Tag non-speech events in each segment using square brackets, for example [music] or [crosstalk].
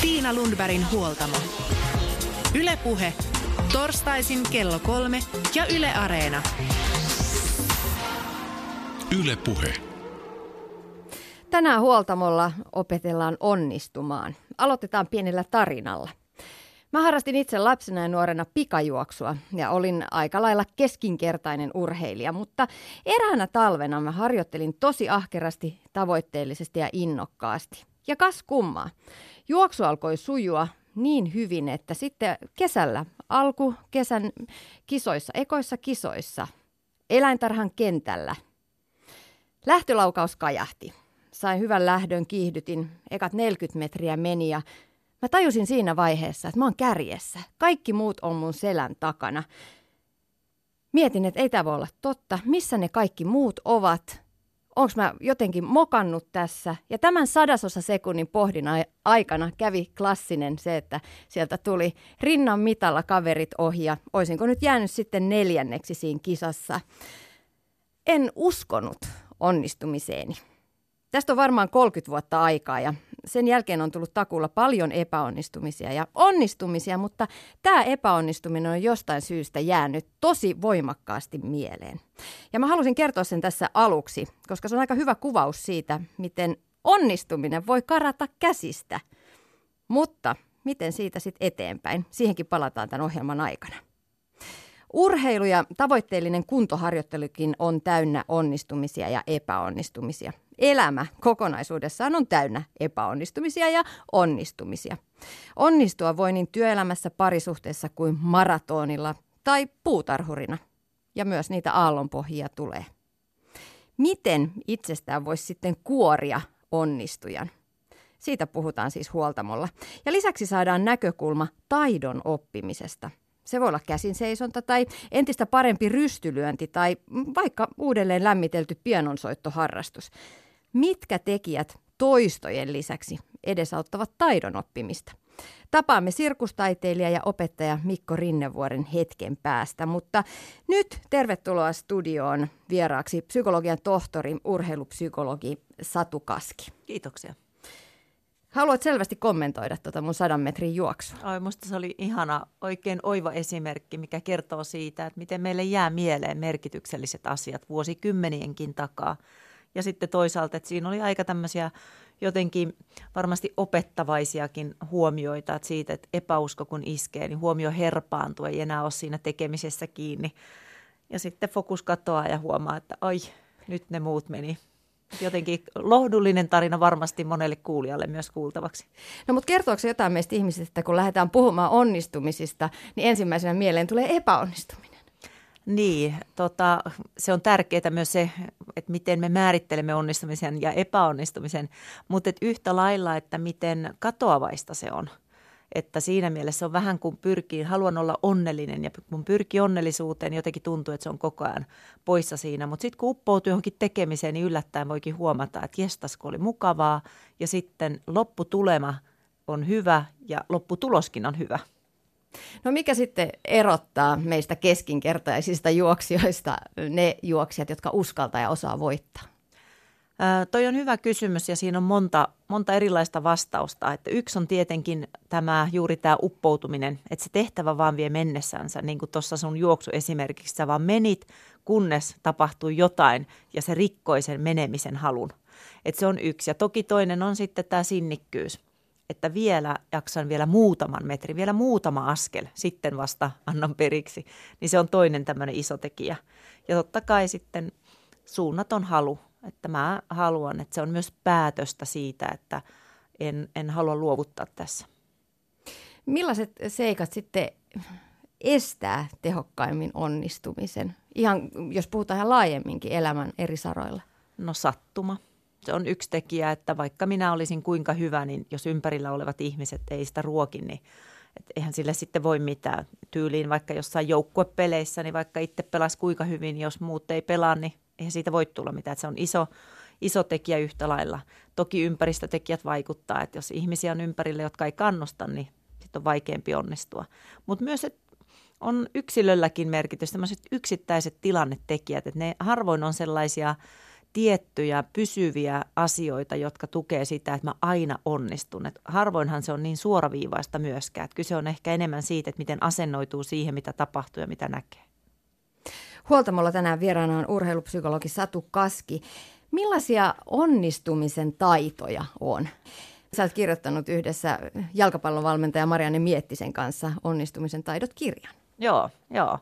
Tiina Lundbergin huoltamo. Ylepuhe torstaisin kello kolme ja Yle Areena. Ylepuhe. Tänään huoltamolla opetellaan onnistumaan. Aloitetaan pienellä tarinalla. Mä harrastin itse lapsena ja nuorena pikajuoksua ja olin aika lailla keskinkertainen urheilija, mutta eräänä talvena mä harjoittelin tosi ahkerasti, tavoitteellisesti ja innokkaasti. Ja kas kummaa, juoksu alkoi sujua niin hyvin, että sitten kesällä, alku kesän kisoissa, ekoissa kisoissa, eläintarhan kentällä, lähtölaukaus kajahti. Sain hyvän lähdön, kiihdytin, ekat 40 metriä meni ja Mä tajusin siinä vaiheessa, että mä oon kärjessä. Kaikki muut on mun selän takana. Mietin, että ei tämä voi olla totta. Missä ne kaikki muut ovat? Onko mä jotenkin mokannut tässä? Ja tämän sadasosa sekunnin pohdin aikana kävi klassinen se, että sieltä tuli rinnan mitalla kaverit ohi ja olisinko nyt jäänyt sitten neljänneksi siinä kisassa. En uskonut onnistumiseeni. Tästä on varmaan 30 vuotta aikaa ja sen jälkeen on tullut takulla paljon epäonnistumisia ja onnistumisia, mutta tämä epäonnistuminen on jostain syystä jäänyt tosi voimakkaasti mieleen. Ja mä halusin kertoa sen tässä aluksi, koska se on aika hyvä kuvaus siitä, miten onnistuminen voi karata käsistä. Mutta miten siitä sitten eteenpäin? Siihenkin palataan tämän ohjelman aikana. Urheilu ja tavoitteellinen kuntoharjoittelukin on täynnä onnistumisia ja epäonnistumisia. Elämä kokonaisuudessaan on täynnä epäonnistumisia ja onnistumisia. Onnistua voi niin työelämässä, parisuhteessa kuin maratonilla tai puutarhurina. Ja myös niitä aallonpohjia tulee. Miten itsestään voisi sitten kuoria onnistujan? Siitä puhutaan siis huoltamolla. Ja lisäksi saadaan näkökulma taidon oppimisesta – se voi olla käsinseisonta tai entistä parempi rystylyönti tai vaikka uudelleen lämmitelty pianonsoittoharrastus. Mitkä tekijät toistojen lisäksi edesauttavat taidon oppimista? Tapaamme sirkustaiteilija ja opettaja Mikko Rinnevuoren hetken päästä, mutta nyt tervetuloa studioon vieraaksi psykologian tohtori, urheilupsykologi Satu Kaski. Kiitoksia. Haluat selvästi kommentoida tuota mun sadan metrin juoksua. Oi, musta se oli ihana, oikein oiva esimerkki, mikä kertoo siitä, että miten meille jää mieleen merkitykselliset asiat vuosikymmenienkin takaa. Ja sitten toisaalta, että siinä oli aika tämmöisiä jotenkin varmasti opettavaisiakin huomioita että siitä, että epäusko kun iskee, niin huomio herpaantuu, ei enää ole siinä tekemisessä kiinni. Ja sitten fokus katoaa ja huomaa, että ai, nyt ne muut meni jotenkin lohdullinen tarina varmasti monelle kuulijalle myös kuultavaksi. No mutta kertooko jotain meistä ihmisistä, että kun lähdetään puhumaan onnistumisista, niin ensimmäisenä mieleen tulee epäonnistuminen? Niin, tota, se on tärkeää myös se, että miten me määrittelemme onnistumisen ja epäonnistumisen, mutta yhtä lailla, että miten katoavaista se on – että siinä mielessä on vähän kuin pyrkii, haluan olla onnellinen ja kun pyrkii onnellisuuteen, niin jotenkin tuntuu, että se on koko ajan poissa siinä. Mutta sitten kun uppoutuu johonkin tekemiseen, niin yllättäen voikin huomata, että jestasko oli mukavaa ja sitten lopputulema on hyvä ja lopputuloskin on hyvä. No mikä sitten erottaa meistä keskinkertaisista juoksijoista ne juoksijat, jotka uskaltaa ja osaa voittaa? Toi on hyvä kysymys ja siinä on monta, monta erilaista vastausta. Että yksi on tietenkin tämä juuri tämä uppoutuminen, että se tehtävä vaan vie mennessänsä. Niin kuin tuossa sun juoksu esimerkiksi, sä vaan menit, kunnes tapahtui jotain ja se rikkoi sen menemisen halun. Että se on yksi. Ja toki toinen on sitten tämä sinnikkyys että vielä jaksan vielä muutaman metrin, vielä muutama askel, sitten vasta annan periksi, niin se on toinen tämmöinen iso tekijä. Ja totta kai sitten suunnaton halu että mä haluan, että se on myös päätöstä siitä, että en, en halua luovuttaa tässä. Millaiset seikat sitten estää tehokkaimmin onnistumisen? Ihan jos puhutaan ihan laajemminkin elämän eri saroilla. No sattuma. Se on yksi tekijä, että vaikka minä olisin kuinka hyvä, niin jos ympärillä olevat ihmiset ei sitä ruokin, niin et eihän sille sitten voi mitään. Tyyliin vaikka jossain joukkuepeleissä, niin vaikka itse pelasi kuinka hyvin, jos muut ei pelaa, niin eihän siitä voi tulla mitään. Että se on iso, iso tekijä yhtä lailla. Toki ympäristötekijät vaikuttaa, että jos ihmisiä on ympärille, jotka ei kannusta, niin sitten on vaikeampi onnistua. Mutta myös, että on yksilölläkin merkitys, tämmöiset yksittäiset tilannetekijät, että ne harvoin on sellaisia tiettyjä pysyviä asioita, jotka tukee sitä, että mä aina onnistun. Et harvoinhan se on niin suoraviivaista myöskään. Et kyse on ehkä enemmän siitä, että miten asennoituu siihen, mitä tapahtuu ja mitä näkee. Huoltamolla tänään vieraana on urheilupsykologi Satu Kaski. Millaisia onnistumisen taitoja on? Sä oot kirjoittanut yhdessä jalkapallon valmentaja Marianne Miettisen kanssa onnistumisen taidot kirjan. Joo, joo.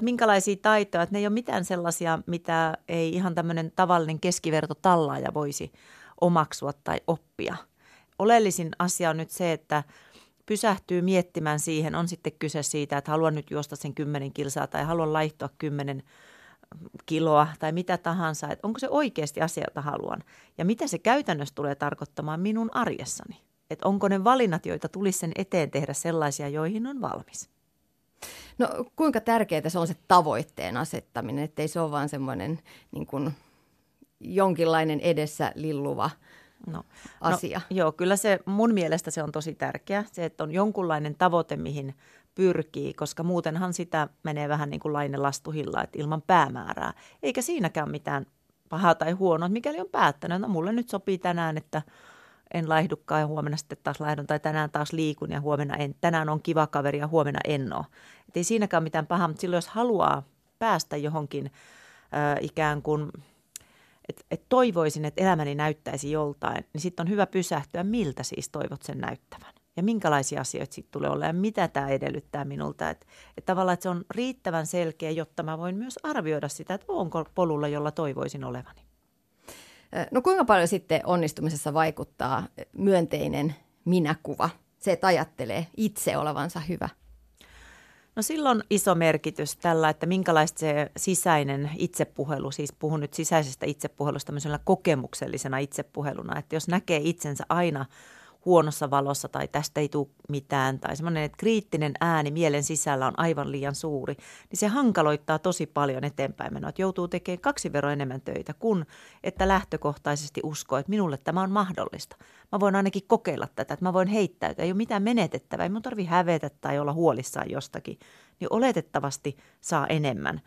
Minkälaisia taitoja, ne ei ole mitään sellaisia, mitä ei ihan tämmöinen tavallinen keskiverto tallaaja voisi omaksua tai oppia. Oleellisin asia on nyt se, että pysähtyy miettimään siihen, on sitten kyse siitä, että haluan nyt juosta sen kymmenen kilsaa tai haluan laihtua kymmenen kiloa tai mitä tahansa, että onko se oikeasti asia, jota haluan ja mitä se käytännössä tulee tarkoittamaan minun arjessani. Että onko ne valinnat, joita tulisi sen eteen tehdä sellaisia, joihin on valmis. No kuinka tärkeää se on se tavoitteen asettaminen, ettei se ole vaan semmoinen niin kuin jonkinlainen edessä lilluva no, no asia? No, joo, kyllä se mun mielestä se on tosi tärkeä, se, että on jonkunlainen tavoite, mihin pyrkii, koska muutenhan sitä menee vähän niin kuin lainen lastuhilla, että ilman päämäärää. Eikä siinäkään mitään pahaa tai huonoa, mikäli on päättänyt, no mulle nyt sopii tänään, että en laihdukaan ja huomenna sitten taas laihdun tai tänään taas liikun ja huomenna en, tänään on kiva kaveri ja huomenna en ole. Et ei siinäkään mitään pahaa, mutta silloin jos haluaa päästä johonkin äh, ikään kuin, että et toivoisin, että elämäni näyttäisi joltain, niin sitten on hyvä pysähtyä, miltä siis toivot sen näyttävän ja minkälaisia asioita sitten tulee olla ja mitä tämä edellyttää minulta. Että et tavallaan että se on riittävän selkeä, jotta mä voin myös arvioida sitä, että onko polulla, jolla toivoisin olevani. No kuinka paljon sitten onnistumisessa vaikuttaa myönteinen minäkuva, se, että ajattelee itse olevansa hyvä? No silloin iso merkitys tällä, että minkälaista se sisäinen itsepuhelu, siis puhun nyt sisäisestä itsepuhelusta tämmöisellä kokemuksellisena itsepuheluna, että jos näkee itsensä aina – huonossa valossa tai tästä ei tule mitään tai semmoinen, että kriittinen ääni mielen sisällä on aivan liian suuri, niin se hankaloittaa tosi paljon eteenpäin menoa. Että joutuu tekemään kaksi veroa enemmän töitä, kun että lähtökohtaisesti uskoo, että minulle tämä on mahdollista. Mä voin ainakin kokeilla tätä, että mä voin heittäytyä, ei ole mitään menetettävää, ei mun tarvi hävetä tai olla huolissaan jostakin. Niin oletettavasti saa enemmän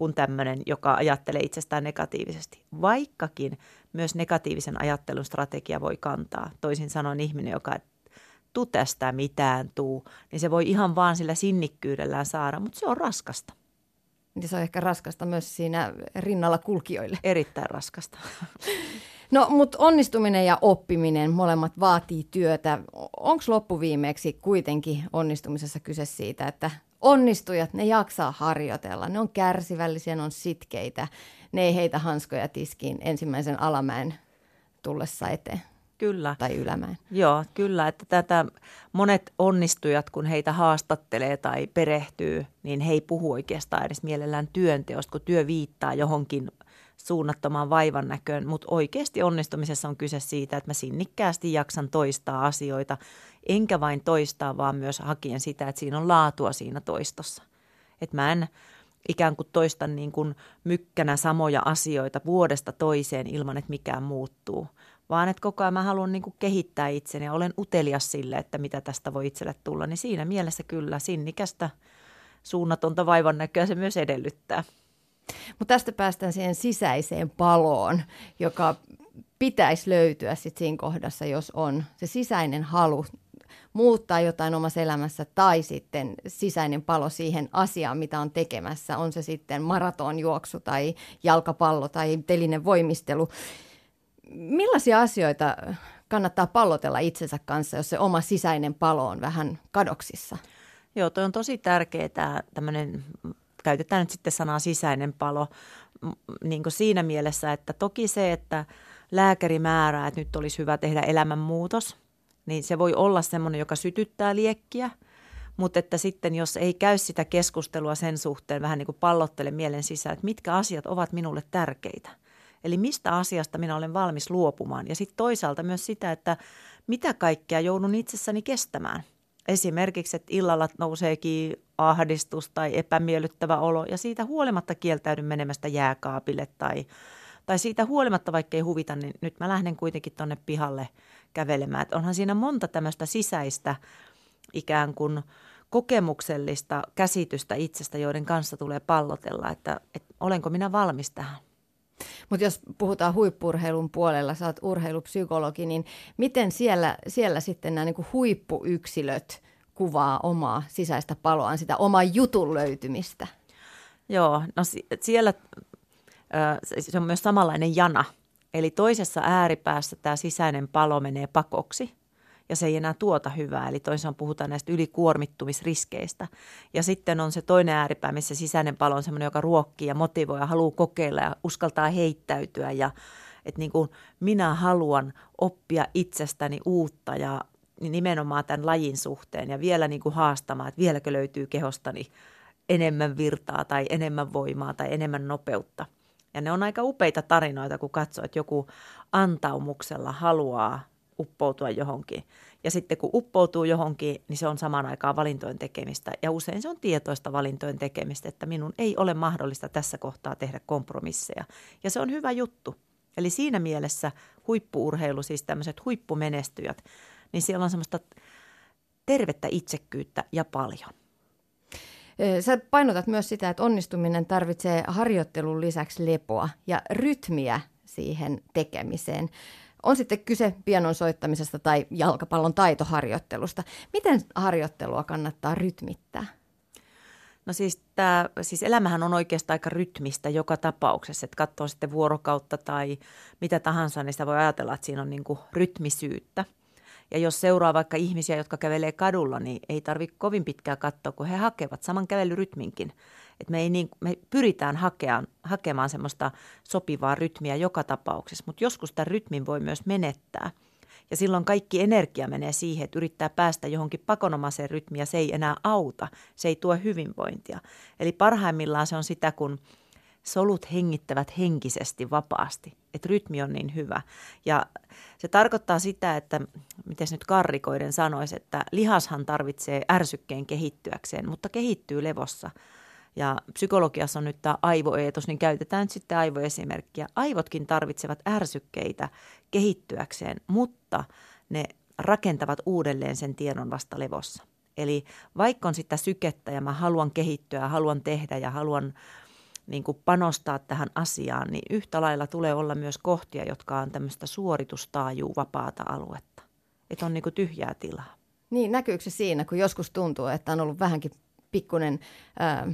kuin tämmöinen, joka ajattelee itsestään negatiivisesti. Vaikkakin myös negatiivisen ajattelun strategia voi kantaa. Toisin sanoen ihminen, joka tuu tästä mitään tuu, niin se voi ihan vaan sillä sinnikkyydellään saada, mutta se on raskasta. Ja se on ehkä raskasta myös siinä rinnalla kulkijoille. Erittäin raskasta. [laughs] No, mutta onnistuminen ja oppiminen molemmat vaatii työtä. Onko loppuviimeeksi kuitenkin onnistumisessa kyse siitä, että onnistujat, ne jaksaa harjoitella, ne on kärsivällisiä, ne on sitkeitä, ne ei heitä hanskoja tiskiin ensimmäisen alamäen tullessa eteen. Kyllä. Tai ylämäen. Joo, kyllä. Että tätä monet onnistujat, kun heitä haastattelee tai perehtyy, niin he ei puhu oikeastaan edes mielellään työnteosta, kun työ viittaa johonkin suunnattomaan vaivan näköön, mutta oikeasti onnistumisessa on kyse siitä, että mä sinnikkäästi jaksan toistaa asioita, enkä vain toistaa, vaan myös hakien sitä, että siinä on laatua siinä toistossa. Että mä en ikään kuin toistan niin kuin mykkänä samoja asioita vuodesta toiseen ilman, että mikään muuttuu, vaan että koko ajan mä haluan niin kuin kehittää itseni ja olen utelias sille, että mitä tästä voi itselle tulla, niin siinä mielessä kyllä sinnikästä suunnatonta vaivan näköä se myös edellyttää. Mutta tästä päästään siihen sisäiseen paloon, joka pitäisi löytyä sit siinä kohdassa, jos on se sisäinen halu muuttaa jotain omassa elämässä tai sitten sisäinen palo siihen asiaan, mitä on tekemässä. On se sitten maratonjuoksu tai jalkapallo tai telinen voimistelu. Millaisia asioita kannattaa pallotella itsensä kanssa, jos se oma sisäinen palo on vähän kadoksissa? Joo, toi on tosi tärkeää tämmöinen käytetään nyt sitten sanaa sisäinen palo niin siinä mielessä, että toki se, että lääkäri määrää, että nyt olisi hyvä tehdä elämänmuutos, niin se voi olla semmoinen, joka sytyttää liekkiä, mutta että sitten jos ei käy sitä keskustelua sen suhteen, vähän niin kuin pallottele mielen sisään, että mitkä asiat ovat minulle tärkeitä. Eli mistä asiasta minä olen valmis luopumaan. Ja sitten toisaalta myös sitä, että mitä kaikkea joudun itsessäni kestämään – Esimerkiksi, että illalla nouseekin ahdistus tai epämiellyttävä olo ja siitä huolimatta kieltäydyn menemästä jääkaapille tai, tai siitä huolimatta, vaikka ei huvita, niin nyt mä lähden kuitenkin tuonne pihalle kävelemään. Että onhan siinä monta tämmöistä sisäistä ikään kuin kokemuksellista käsitystä itsestä, joiden kanssa tulee pallotella, että, että olenko minä valmis tähän. Mutta jos puhutaan huippurheilun puolella, sä oot urheilupsykologi, niin miten siellä, siellä sitten nämä niin huippuyksilöt kuvaa omaa sisäistä paloaan, sitä oman jutun löytymistä? Joo, no siellä se on myös samanlainen jana. Eli toisessa ääripäässä tämä sisäinen palo menee pakoksi ja se ei enää tuota hyvää. Eli toisaalta puhutaan näistä ylikuormittumisriskeistä. Ja sitten on se toinen ääripää, missä sisäinen palo on sellainen, joka ruokkii ja motivoi ja haluaa kokeilla ja uskaltaa heittäytyä. Ja että niin kuin minä haluan oppia itsestäni uutta ja nimenomaan tämän lajin suhteen ja vielä niin kuin haastamaan, että vieläkö löytyy kehostani enemmän virtaa tai enemmän voimaa tai enemmän nopeutta. Ja ne on aika upeita tarinoita, kun katsoo, että joku antaumuksella haluaa uppoutua johonkin. Ja sitten kun uppoutuu johonkin, niin se on samaan aikaan valintojen tekemistä. Ja usein se on tietoista valintojen tekemistä, että minun ei ole mahdollista tässä kohtaa tehdä kompromisseja. Ja se on hyvä juttu. Eli siinä mielessä huippuurheilu, siis tämmöiset huippumenestyjät, niin siellä on semmoista tervettä itsekkyyttä ja paljon. Sä painotat myös sitä, että onnistuminen tarvitsee harjoittelun lisäksi lepoa ja rytmiä siihen tekemiseen. On sitten kyse pianon soittamisesta tai jalkapallon taitoharjoittelusta. Miten harjoittelua kannattaa rytmittää? No siis, tämä, siis elämähän on oikeastaan aika rytmistä joka tapauksessa, että katsoo sitten vuorokautta tai mitä tahansa, niin sitä voi ajatella, että siinä on niin kuin rytmisyyttä – ja jos seuraa vaikka ihmisiä, jotka kävelee kadulla, niin ei tarvitse kovin pitkää katsoa, kun he hakevat saman kävelyrytminkin. Et me, ei niin, me pyritään hakemaan, hakemaan semmoista sopivaa rytmiä joka tapauksessa, mutta joskus tämän rytmin voi myös menettää. Ja silloin kaikki energia menee siihen, että yrittää päästä johonkin pakonomaiseen rytmiin ja se ei enää auta, se ei tuo hyvinvointia. Eli parhaimmillaan se on sitä, kun solut hengittävät henkisesti vapaasti, että rytmi on niin hyvä. Ja se tarkoittaa sitä, että, miten nyt karrikoiden sanoisi, että lihashan tarvitsee ärsykkeen kehittyäkseen, mutta kehittyy levossa. Ja psykologiassa on nyt tämä aivoeetos, niin käytetään nyt sitten aivoesimerkkiä. Aivotkin tarvitsevat ärsykkeitä kehittyäkseen, mutta ne rakentavat uudelleen sen tiedon vasta levossa. Eli vaikka on sitä sykettä ja mä haluan kehittyä, haluan tehdä ja haluan niin kuin panostaa tähän asiaan, niin yhtä lailla tulee olla myös kohtia, jotka on tämmöistä suoritustaajuu vapaata aluetta. Että on niin kuin tyhjää tilaa. Niin, näkyykö se siinä, kun joskus tuntuu, että on ollut vähänkin pikkuinen ää,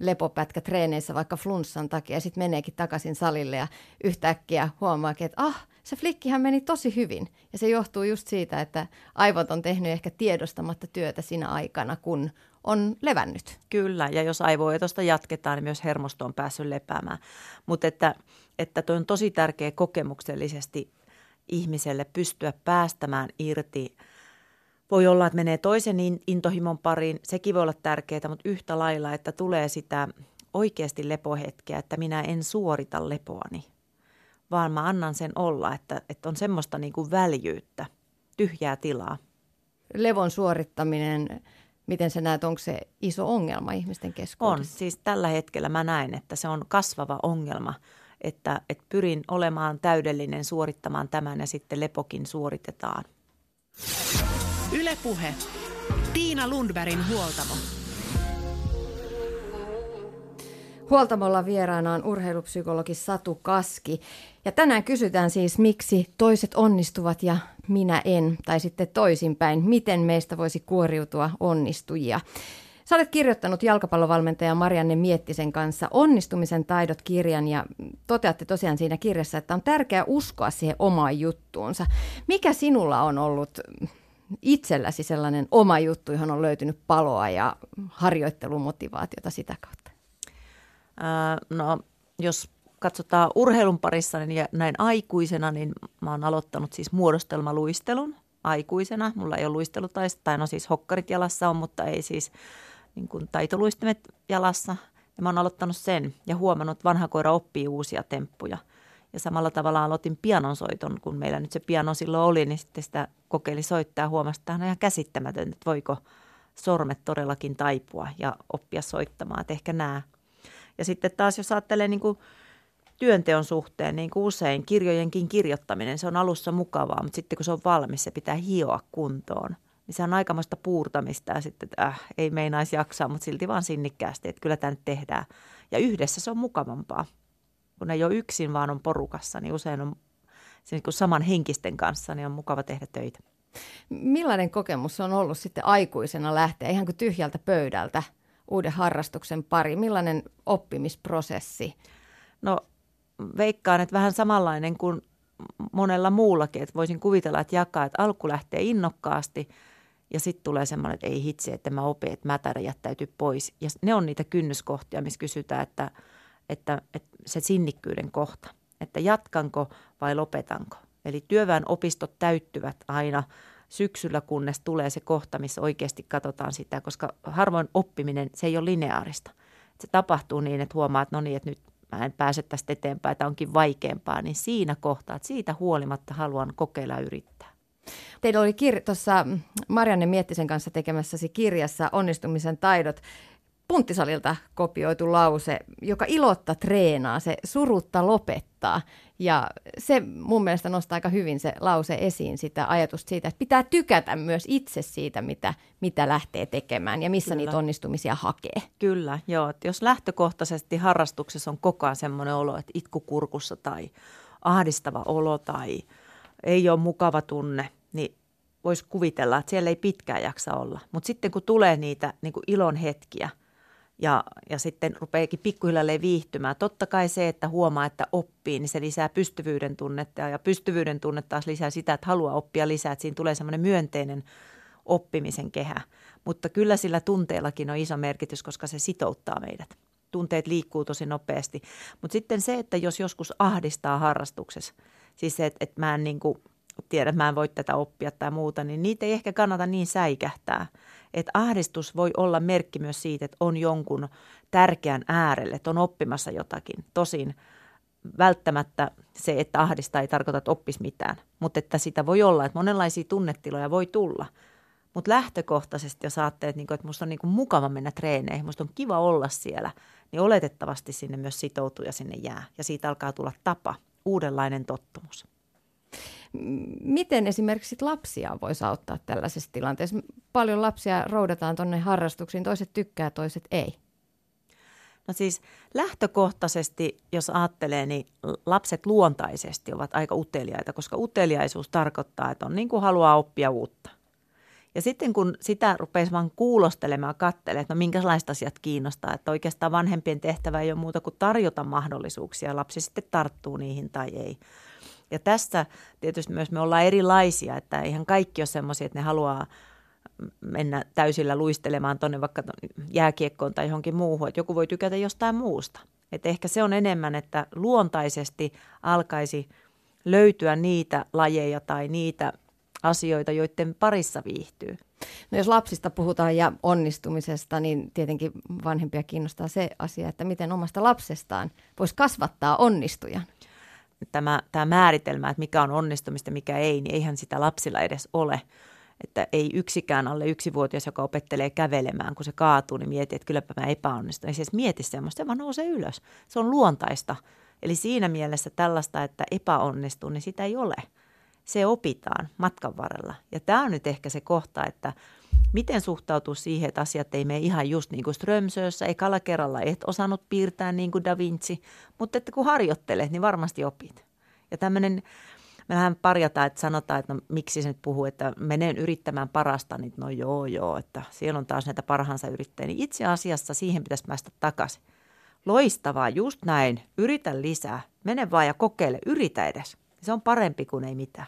lepopätkä treeneissä vaikka flunssan takia ja sitten meneekin takaisin salille ja yhtäkkiä huomaakin, että ah, se flikkihän meni tosi hyvin. Ja se johtuu just siitä, että aivot on tehnyt ehkä tiedostamatta työtä siinä aikana, kun on levännyt. Kyllä, ja jos aivoetosta jatketaan, niin myös hermosto on päässyt lepäämään. Mutta että, että toi on tosi tärkeä kokemuksellisesti ihmiselle pystyä päästämään irti. Voi olla, että menee toisen intohimon pariin, sekin voi olla tärkeää, mutta yhtä lailla, että tulee sitä oikeasti lepohetkeä, että minä en suorita lepoani, vaan mä annan sen olla, että, että on semmoista niin kuin väljyyttä, tyhjää tilaa. Levon suorittaminen Miten sä näet, onko se iso ongelma ihmisten keskuudessa? On, siis tällä hetkellä mä näen, että se on kasvava ongelma, että, että pyrin olemaan täydellinen suorittamaan tämän ja sitten lepokin suoritetaan. Ylepuhe. Tiina Lundbergin huoltamo. Huoltamolla vieraana on urheilupsykologi Satu Kaski. Ja tänään kysytään siis, miksi toiset onnistuvat ja minä en, tai sitten toisinpäin, miten meistä voisi kuoriutua onnistujia. Sä olet kirjoittanut jalkapallovalmentaja Marianne Miettisen kanssa Onnistumisen taidot kirjan ja toteatte tosiaan siinä kirjassa, että on tärkeää uskoa siihen omaan juttuunsa. Mikä sinulla on ollut itselläsi sellainen oma juttu, johon on löytynyt paloa ja harjoittelumotivaatiota sitä kautta? No, jos katsotaan urheilun parissa niin näin aikuisena, niin mä oon aloittanut siis muodostelmaluistelun aikuisena. Mulla ei ole luistelutaista, tai no siis hokkarit jalassa on, mutta ei siis niin kuin taitoluistimet jalassa. Ja mä oon aloittanut sen ja huomannut, että vanha koira oppii uusia temppuja. Ja samalla tavalla aloitin pianonsoiton, kun meillä nyt se piano silloin oli, niin sitten sitä kokeili soittaa ja huomasi, että on ihan käsittämätöntä, että voiko sormet todellakin taipua ja oppia soittamaan. Että ehkä nämä. Ja sitten taas jos ajattelee niin kuin työnteon suhteen, niin kuin usein kirjojenkin kirjoittaminen, se on alussa mukavaa, mutta sitten kun se on valmis, se pitää hioa kuntoon. Niin se on aikamoista puurtamista ja sitten, että äh, ei meinaisi jaksaa, mutta silti vaan sinnikkäästi, että kyllä tämä nyt tehdään. Ja yhdessä se on mukavampaa. kun ei ole yksin, vaan on porukassa, niin usein on niin kuin saman henkisten kanssa, niin on mukava tehdä töitä. Millainen kokemus on ollut sitten aikuisena lähteä ihan kuin tyhjältä pöydältä uuden harrastuksen pari? Millainen oppimisprosessi? No veikkaan, että vähän samanlainen kuin monella muullakin, että voisin kuvitella, että jakaa, että alku lähtee innokkaasti ja sitten tulee semmoinen, että ei hitse, että mä opin, että mätärä jättäytyy pois. Ja ne on niitä kynnyskohtia, missä kysytään, että, että, että se sinnikkyyden kohta, että jatkanko vai lopetanko. Eli työväen opistot täyttyvät aina syksyllä, kunnes tulee se kohta, missä oikeasti katsotaan sitä, koska harvoin oppiminen, se ei ole lineaarista. Se tapahtuu niin, että huomaa, että no niin, että nyt mä en pääse tästä eteenpäin, että onkin vaikeampaa, niin siinä kohtaa, että siitä huolimatta haluan kokeilla yrittää. Teillä oli kir- tuossa Marianne Miettisen kanssa tekemässäsi kirjassa Onnistumisen taidot punttisalilta kopioitu lause, joka ilotta treenaa, se surutta lopettaa. Ja se mun mielestä nostaa aika hyvin se lause esiin sitä ajatusta siitä, että pitää tykätä myös itse siitä, mitä, mitä lähtee tekemään ja missä Kyllä. niitä onnistumisia hakee. Kyllä, joo. Että jos lähtökohtaisesti harrastuksessa on koko ajan semmoinen olo, että itku kurkussa tai ahdistava olo tai ei ole mukava tunne, niin voisi kuvitella, että siellä ei pitkään jaksa olla. Mutta sitten kun tulee niitä niin kuin ilon hetkiä – ja, ja sitten rupeekin pikkuhiljalleen viihtymään. Totta kai se, että huomaa, että oppii, niin se lisää pystyvyyden tunnetta ja pystyvyyden tunne taas lisää sitä, että haluaa oppia lisää, että siinä tulee semmoinen myönteinen oppimisen kehä. Mutta kyllä sillä tunteellakin on iso merkitys, koska se sitouttaa meidät. Tunteet liikkuu tosi nopeasti. Mutta sitten se, että jos joskus ahdistaa harrastuksessa, siis se, että, että mä en niin kuin tiedä, että mä en voi tätä oppia tai muuta, niin niitä ei ehkä kannata niin säikähtää – että ahdistus voi olla merkki myös siitä, että on jonkun tärkeän äärelle, että on oppimassa jotakin. Tosin välttämättä se, että ahdistaa ei tarkoita, että oppisi mitään, mutta että sitä voi olla, että monenlaisia tunnetiloja voi tulla. Mutta lähtökohtaisesti, jos ajattelet, että, että musta on niin mukava mennä treeneihin, musta on kiva olla siellä, niin oletettavasti sinne myös sitoutuu ja sinne jää. Ja siitä alkaa tulla tapa, uudenlainen tottumus. Miten esimerkiksi lapsia voisi auttaa tällaisessa tilanteessa? Paljon lapsia roudataan tuonne harrastuksiin, toiset tykkää, toiset ei. No siis lähtökohtaisesti, jos ajattelee, niin lapset luontaisesti ovat aika uteliaita, koska uteliaisuus tarkoittaa, että on niin kuin haluaa oppia uutta. Ja sitten kun sitä rupeisi vaan kuulostelemaan, katselemaan, että no minkälaista asiat kiinnostaa, että oikeastaan vanhempien tehtävä ei ole muuta kuin tarjota mahdollisuuksia, lapsi sitten tarttuu niihin tai ei. Ja tässä tietysti myös me ollaan erilaisia, että ihan kaikki ole semmoisia, että ne haluaa mennä täysillä luistelemaan tuonne vaikka jääkiekkoon tai johonkin muuhun, että joku voi tykätä jostain muusta. Että ehkä se on enemmän, että luontaisesti alkaisi löytyä niitä lajeja tai niitä asioita, joiden parissa viihtyy. No jos lapsista puhutaan ja onnistumisesta, niin tietenkin vanhempia kiinnostaa se asia, että miten omasta lapsestaan voisi kasvattaa onnistujan tämä, tämä määritelmä, että mikä on onnistumista, mikä ei, niin eihän sitä lapsilla edes ole. Että ei yksikään alle yksivuotias, joka opettelee kävelemään, kun se kaatuu, niin mieti, että kylläpä mä epäonnistun. Ei se edes mieti semmoista, vaan nousee ylös. Se on luontaista. Eli siinä mielessä tällaista, että epäonnistuu, niin sitä ei ole. Se opitaan matkan varrella. Ja tämä on nyt ehkä se kohta, että miten suhtautuu siihen, että asiat ei mene ihan just niin kuin Strömsössä, ei kala kerralla et osannut piirtää niin kuin Da Vinci, mutta että kun harjoittelet, niin varmasti opit. Ja tämmöinen, mehän parjataan, että sanotaan, että no, miksi se nyt puhuu, että menen yrittämään parasta, niin no joo joo, että siellä on taas näitä parhaansa yrittäjiä. Niin itse asiassa siihen pitäisi päästä takaisin. Loistavaa, just näin. Yritä lisää. Mene vaan ja kokeile, yritä edes. Se on parempi kuin ei mitään.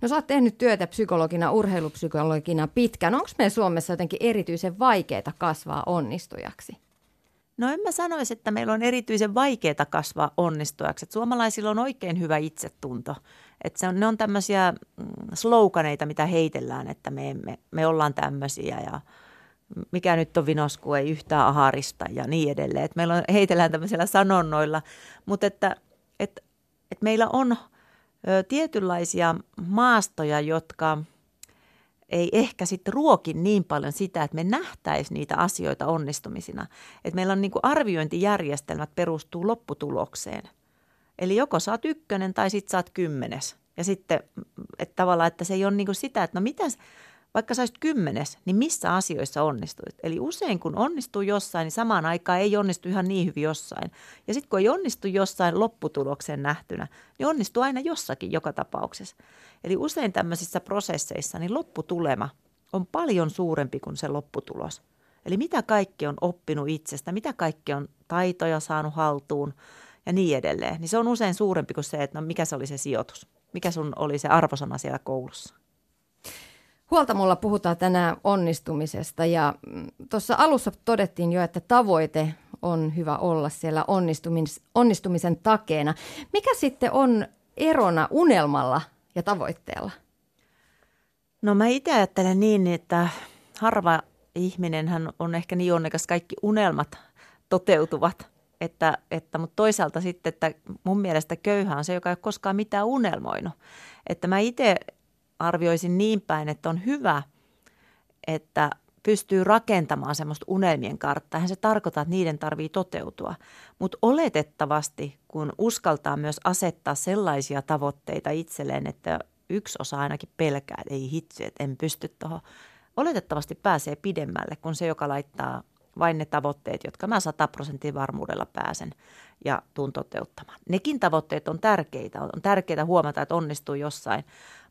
No sä oot tehnyt työtä psykologina, urheilupsykologina pitkään. Onko meidän Suomessa jotenkin erityisen vaikeaa kasvaa onnistujaksi? No en mä sanoisi, että meillä on erityisen vaikeaa kasvaa onnistujaksi. Että suomalaisilla on oikein hyvä itsetunto. Että se on, ne on tämmöisiä mm, sloganeita, mitä heitellään, että me, me, me ollaan tämmöisiä ja mikä nyt on vinosku, ei yhtään aharista ja niin edelleen. Että meillä on, heitellään tämmöisillä sanonnoilla, mutta että, että, että meillä on – tietynlaisia maastoja, jotka ei ehkä sitten ruoki niin paljon sitä, että me nähtäisiin niitä asioita onnistumisina. Että meillä on niin kuin arviointijärjestelmät perustuu lopputulokseen. Eli joko saat ykkönen tai sitten saat kymmenes. Ja sitten että tavallaan, että se ei ole niin kuin sitä, että no mitä, vaikka saisit kymmenes, niin missä asioissa onnistuit? Eli usein kun onnistuu jossain, niin samaan aikaan ei onnistu ihan niin hyvin jossain. Ja sitten kun ei onnistu jossain lopputuloksen nähtynä, niin onnistuu aina jossakin joka tapauksessa. Eli usein tämmöisissä prosesseissa niin lopputulema on paljon suurempi kuin se lopputulos. Eli mitä kaikki on oppinut itsestä, mitä kaikki on taitoja saanut haltuun ja niin edelleen. Niin se on usein suurempi kuin se, että no mikä se oli se sijoitus, mikä sun oli se arvosana siellä koulussa. Huoltamolla puhutaan tänään onnistumisesta ja mm, tuossa alussa todettiin jo, että tavoite on hyvä olla siellä onnistumis- onnistumisen takeena. Mikä sitten on erona unelmalla ja tavoitteella? No mä itse ajattelen niin, että harva ihminen on ehkä niin onnekas, kaikki unelmat toteutuvat. Että, että, mutta toisaalta sitten, että mun mielestä köyhä on se, joka ei ole koskaan mitään unelmoinut. Että mä itse arvioisin niin päin, että on hyvä, että pystyy rakentamaan semmoista unelmien karttaa. Eihän se tarkoita, että niiden tarvii toteutua. Mutta oletettavasti, kun uskaltaa myös asettaa sellaisia tavoitteita itselleen, että yksi osa ainakin pelkää, että ei hitsi, että en pysty tuohon. Oletettavasti pääsee pidemmälle kuin se, joka laittaa vain ne tavoitteet, jotka mä sataprosentin varmuudella pääsen ja tuun toteuttamaan. Nekin tavoitteet on tärkeitä. On tärkeää huomata, että onnistuu jossain,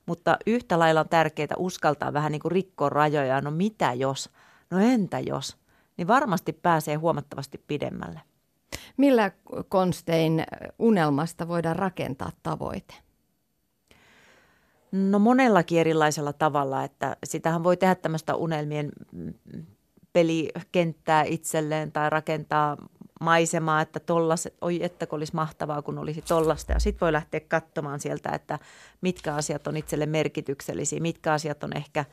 mutta yhtä lailla on tärkeää uskaltaa vähän niin kuin rikkoa rajoja. No mitä jos? No entä jos? Niin varmasti pääsee huomattavasti pidemmälle. Millä konstein unelmasta voidaan rakentaa tavoite? No monellakin erilaisella tavalla, että sitähän voi tehdä tämmöistä unelmien pelikenttää itselleen tai rakentaa maisemaa, että tollas, oi että olisi mahtavaa, kun olisi tollasta. Ja sitten voi lähteä katsomaan sieltä, että mitkä asiat on itselle merkityksellisiä, mitkä asiat on ehkä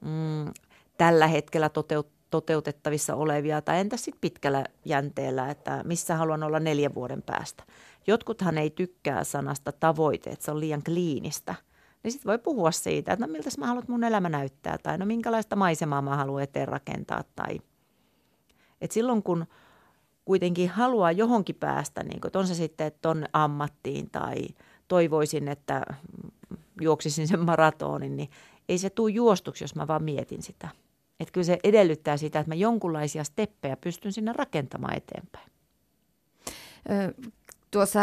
mm, tällä hetkellä toteut- toteutettavissa olevia, tai entä sitten pitkällä jänteellä, että missä haluan olla neljän vuoden päästä. Jotkuthan ei tykkää sanasta tavoite, että se on liian kliinistä – niin sitten voi puhua siitä, että no miltä mä haluan, mun elämä näyttää, tai no minkälaista maisemaa mä haluan eteen rakentaa, tai että silloin kun kuitenkin haluaa johonkin päästä, niin kuin, on se sitten tuonne ammattiin tai toivoisin, että juoksisin sen maratonin, niin ei se tule juostuksi, jos mä vaan mietin sitä. Että kyllä se edellyttää sitä, että mä jonkunlaisia steppejä pystyn sinne rakentamaan eteenpäin. Tuossa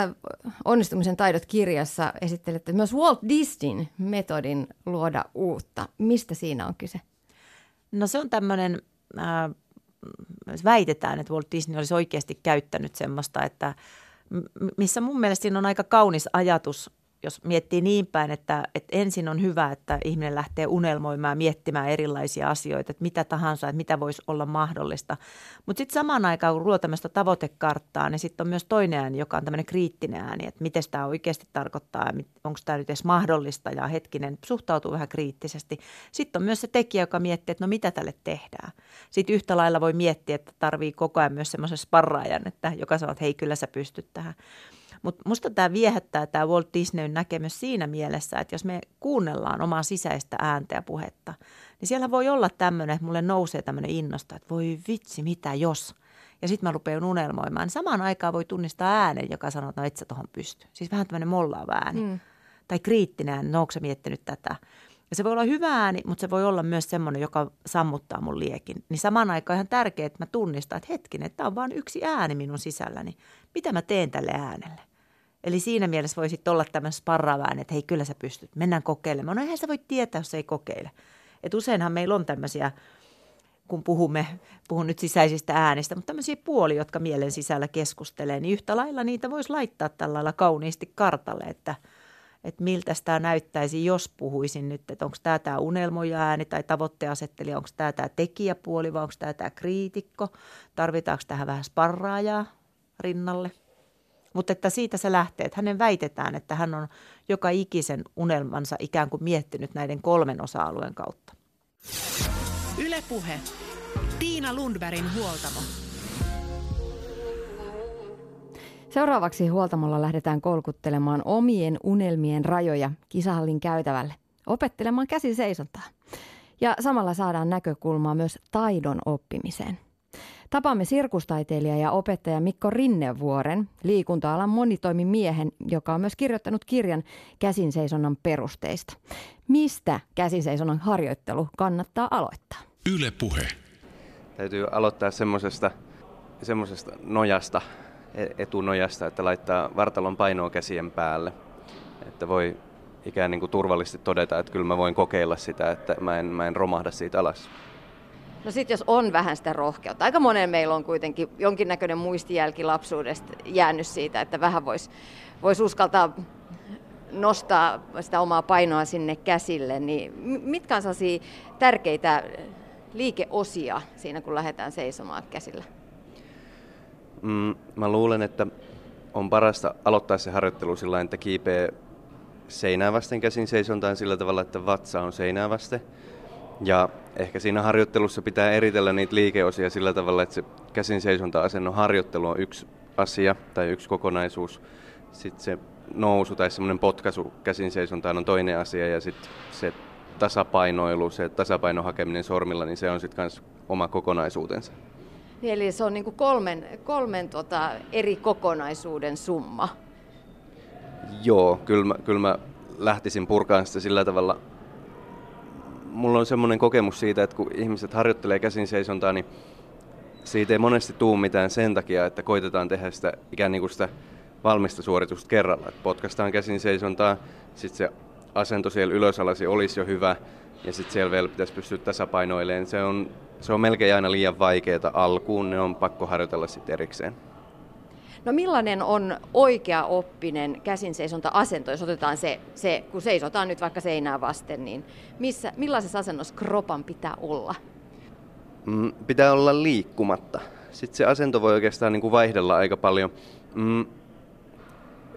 Onnistumisen taidot kirjassa esittelette myös Walt Disneyn metodin luoda uutta. Mistä siinä on kyse? No se on tämmöinen, äh, väitetään, että Walt Disney olisi oikeasti käyttänyt semmoista, että missä mun mielestä siinä on aika kaunis ajatus jos miettii niin päin, että, että ensin on hyvä, että ihminen lähtee unelmoimaan, miettimään erilaisia asioita, että mitä tahansa, että mitä voisi olla mahdollista. Mutta sitten samaan aikaan, kun luo tämmöistä tavoitekarttaa, niin sitten on myös toinen ääni, joka on tämmöinen kriittinen ääni, että miten tämä oikeasti tarkoittaa, onko tämä nyt edes mahdollista ja hetkinen, suhtautuu vähän kriittisesti. Sitten on myös se tekijä, joka miettii, että no mitä tälle tehdään. Sitten yhtä lailla voi miettiä, että tarvii koko ajan myös semmoisen sparraajan, että joka sanoo, että hei kyllä sä pystyt tähän. Mutta musta tämä viehättää tämä Walt Disneyn näkemys siinä mielessä, että jos me kuunnellaan omaa sisäistä ääntä ja puhetta, niin siellä voi olla tämmöinen, että mulle nousee tämmöinen innosta, että voi vitsi, mitä jos. Ja sitten mä rupean unelmoimaan. Niin samaan aikaan voi tunnistaa äänen, joka sanoo, että no et sä tohon pysty. Siis vähän tämmöinen mollaava ääni. Mm. Tai kriittinen ääni, no onko miettinyt tätä. Ja se voi olla hyvä ääni, mutta se voi olla myös semmoinen, joka sammuttaa mun liekin. Niin samaan aikaan ihan tärkeää, että mä tunnistan, että hetkinen, että tämä on vain yksi ääni minun sisälläni. Mitä mä teen tälle äänelle? Eli siinä mielessä voisi olla tämmöinen sparraava ääni, että hei kyllä sä pystyt, mennään kokeilemaan. No eihän sä voi tietää, jos ei kokeile. Et useinhan meillä on tämmöisiä, kun puhumme, puhun nyt sisäisistä äänistä, mutta tämmöisiä puoli, jotka mielen sisällä keskustelee, niin yhtä lailla niitä voisi laittaa tällä lailla kauniisti kartalle, että – että miltä tämä näyttäisi, jos puhuisin nyt, että onko tämä tämä unelmoja ääni tai tavoitteasettelija, onko tämä tämä tekijäpuoli vai onko tämä tämä kriitikko, tarvitaanko tähän vähän sparraajaa rinnalle. Mutta että siitä se lähtee, että hänen väitetään, että hän on joka ikisen unelmansa ikään kuin miettinyt näiden kolmen osa-alueen kautta. Ylepuhe. Tiina Lundbergin huoltamo. Seuraavaksi huoltamolla lähdetään kolkuttelemaan omien unelmien rajoja kisahallin käytävälle, opettelemaan käsiseisontaa. Ja samalla saadaan näkökulmaa myös taidon oppimiseen. Tapaamme sirkustaiteilija ja opettaja Mikko Rinnevuoren, liikunta-alan monitoimimiehen, joka on myös kirjoittanut kirjan käsinseisonnan perusteista. Mistä käsinseisonnan harjoittelu kannattaa aloittaa? Yle puhe. Täytyy aloittaa semmoisesta semmoisesta nojasta, e- etunojasta, että laittaa vartalon painoa käsien päälle. Että voi ikään niin kuin turvallisesti todeta, että kyllä mä voin kokeilla sitä, että mä en, mä en romahda siitä alas. No sitten jos on vähän sitä rohkeutta. Aika monen meillä on kuitenkin jonkinnäköinen muistijälki lapsuudesta jäänyt siitä, että vähän voisi vois uskaltaa nostaa sitä omaa painoa sinne käsille. Niin mitkä on sellaisia tärkeitä liikeosia siinä, kun lähdetään seisomaan käsillä? Mm, mä luulen, että on parasta aloittaa se harjoittelu sillä että kiipee seinää vasten käsin seisontaan sillä tavalla, että vatsa on seinää vasten. Ja ehkä siinä harjoittelussa pitää eritellä niitä liikeosia sillä tavalla, että se käsin seisonta-asennon harjoittelu on yksi asia tai yksi kokonaisuus. Sitten se nousu tai semmoinen potkaisu käsin seisontaan on toinen asia ja sitten se tasapainoilu, se tasapainon hakeminen sormilla, niin se on sitten myös oma kokonaisuutensa. Niin, eli se on niin kuin kolmen, kolmen tota eri kokonaisuuden summa. Joo, kyllä mä, kyllä mä lähtisin purkaan sitä sillä tavalla. Mulla on semmoinen kokemus siitä, että kun ihmiset harjoittelee käsin seisontaa, niin siitä ei monesti tuu mitään sen takia, että koitetaan tehdä sitä ikään niin kuin sitä valmista suoritusta kerralla. Että potkastaan käsin seisontaa, sitten se asento siellä ylösalasi olisi jo hyvä, ja sitten siellä vielä pitäisi pystyä tasapainoilemaan. Se on se on melkein aina liian vaikeaa alkuun, ne on pakko harjoitella sitten erikseen. No millainen on oikea oppinen käsinseisonta-asento, jos otetaan se, se, kun seisotaan nyt vaikka seinää vasten, niin missä, millaisessa asennossa kropan pitää olla? Mm, pitää olla liikkumatta. Sitten se asento voi oikeastaan niin kuin vaihdella aika paljon. Mm,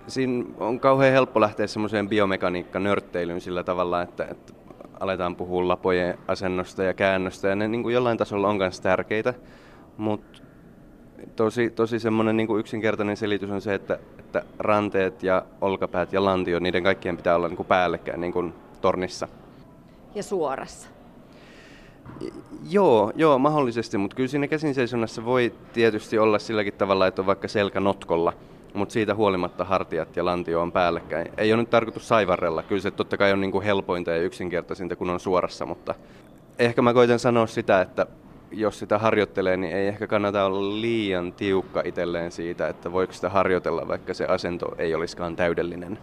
siinä on kauhean helppo lähteä semmoiseen biomekaniikka-nörtteilyyn sillä tavalla, että, että aletaan puhua lapojen asennosta ja käännöstä, ja ne niin kuin jollain tasolla on myös tärkeitä, mutta tosi, tosi semmoinen niin kuin yksinkertainen selitys on se, että, että ranteet ja olkapäät ja lantio, niiden kaikkien pitää olla niin kuin päällekkäin niin kuin tornissa. Ja suorassa. Joo, joo, mahdollisesti, mutta kyllä siinä käsinseisonnassa voi tietysti olla silläkin tavalla, että on vaikka selkä notkolla – mutta siitä huolimatta hartiat ja lantio on päällekkäin. Ei ole nyt tarkoitus saivarrella, kyllä se totta kai on niin kuin helpointa ja yksinkertaisinta, kun on suorassa, mutta ehkä mä koitan sanoa sitä, että jos sitä harjoittelee, niin ei ehkä kannata olla liian tiukka itselleen siitä, että voiko sitä harjoitella, vaikka se asento ei olisikaan täydellinen.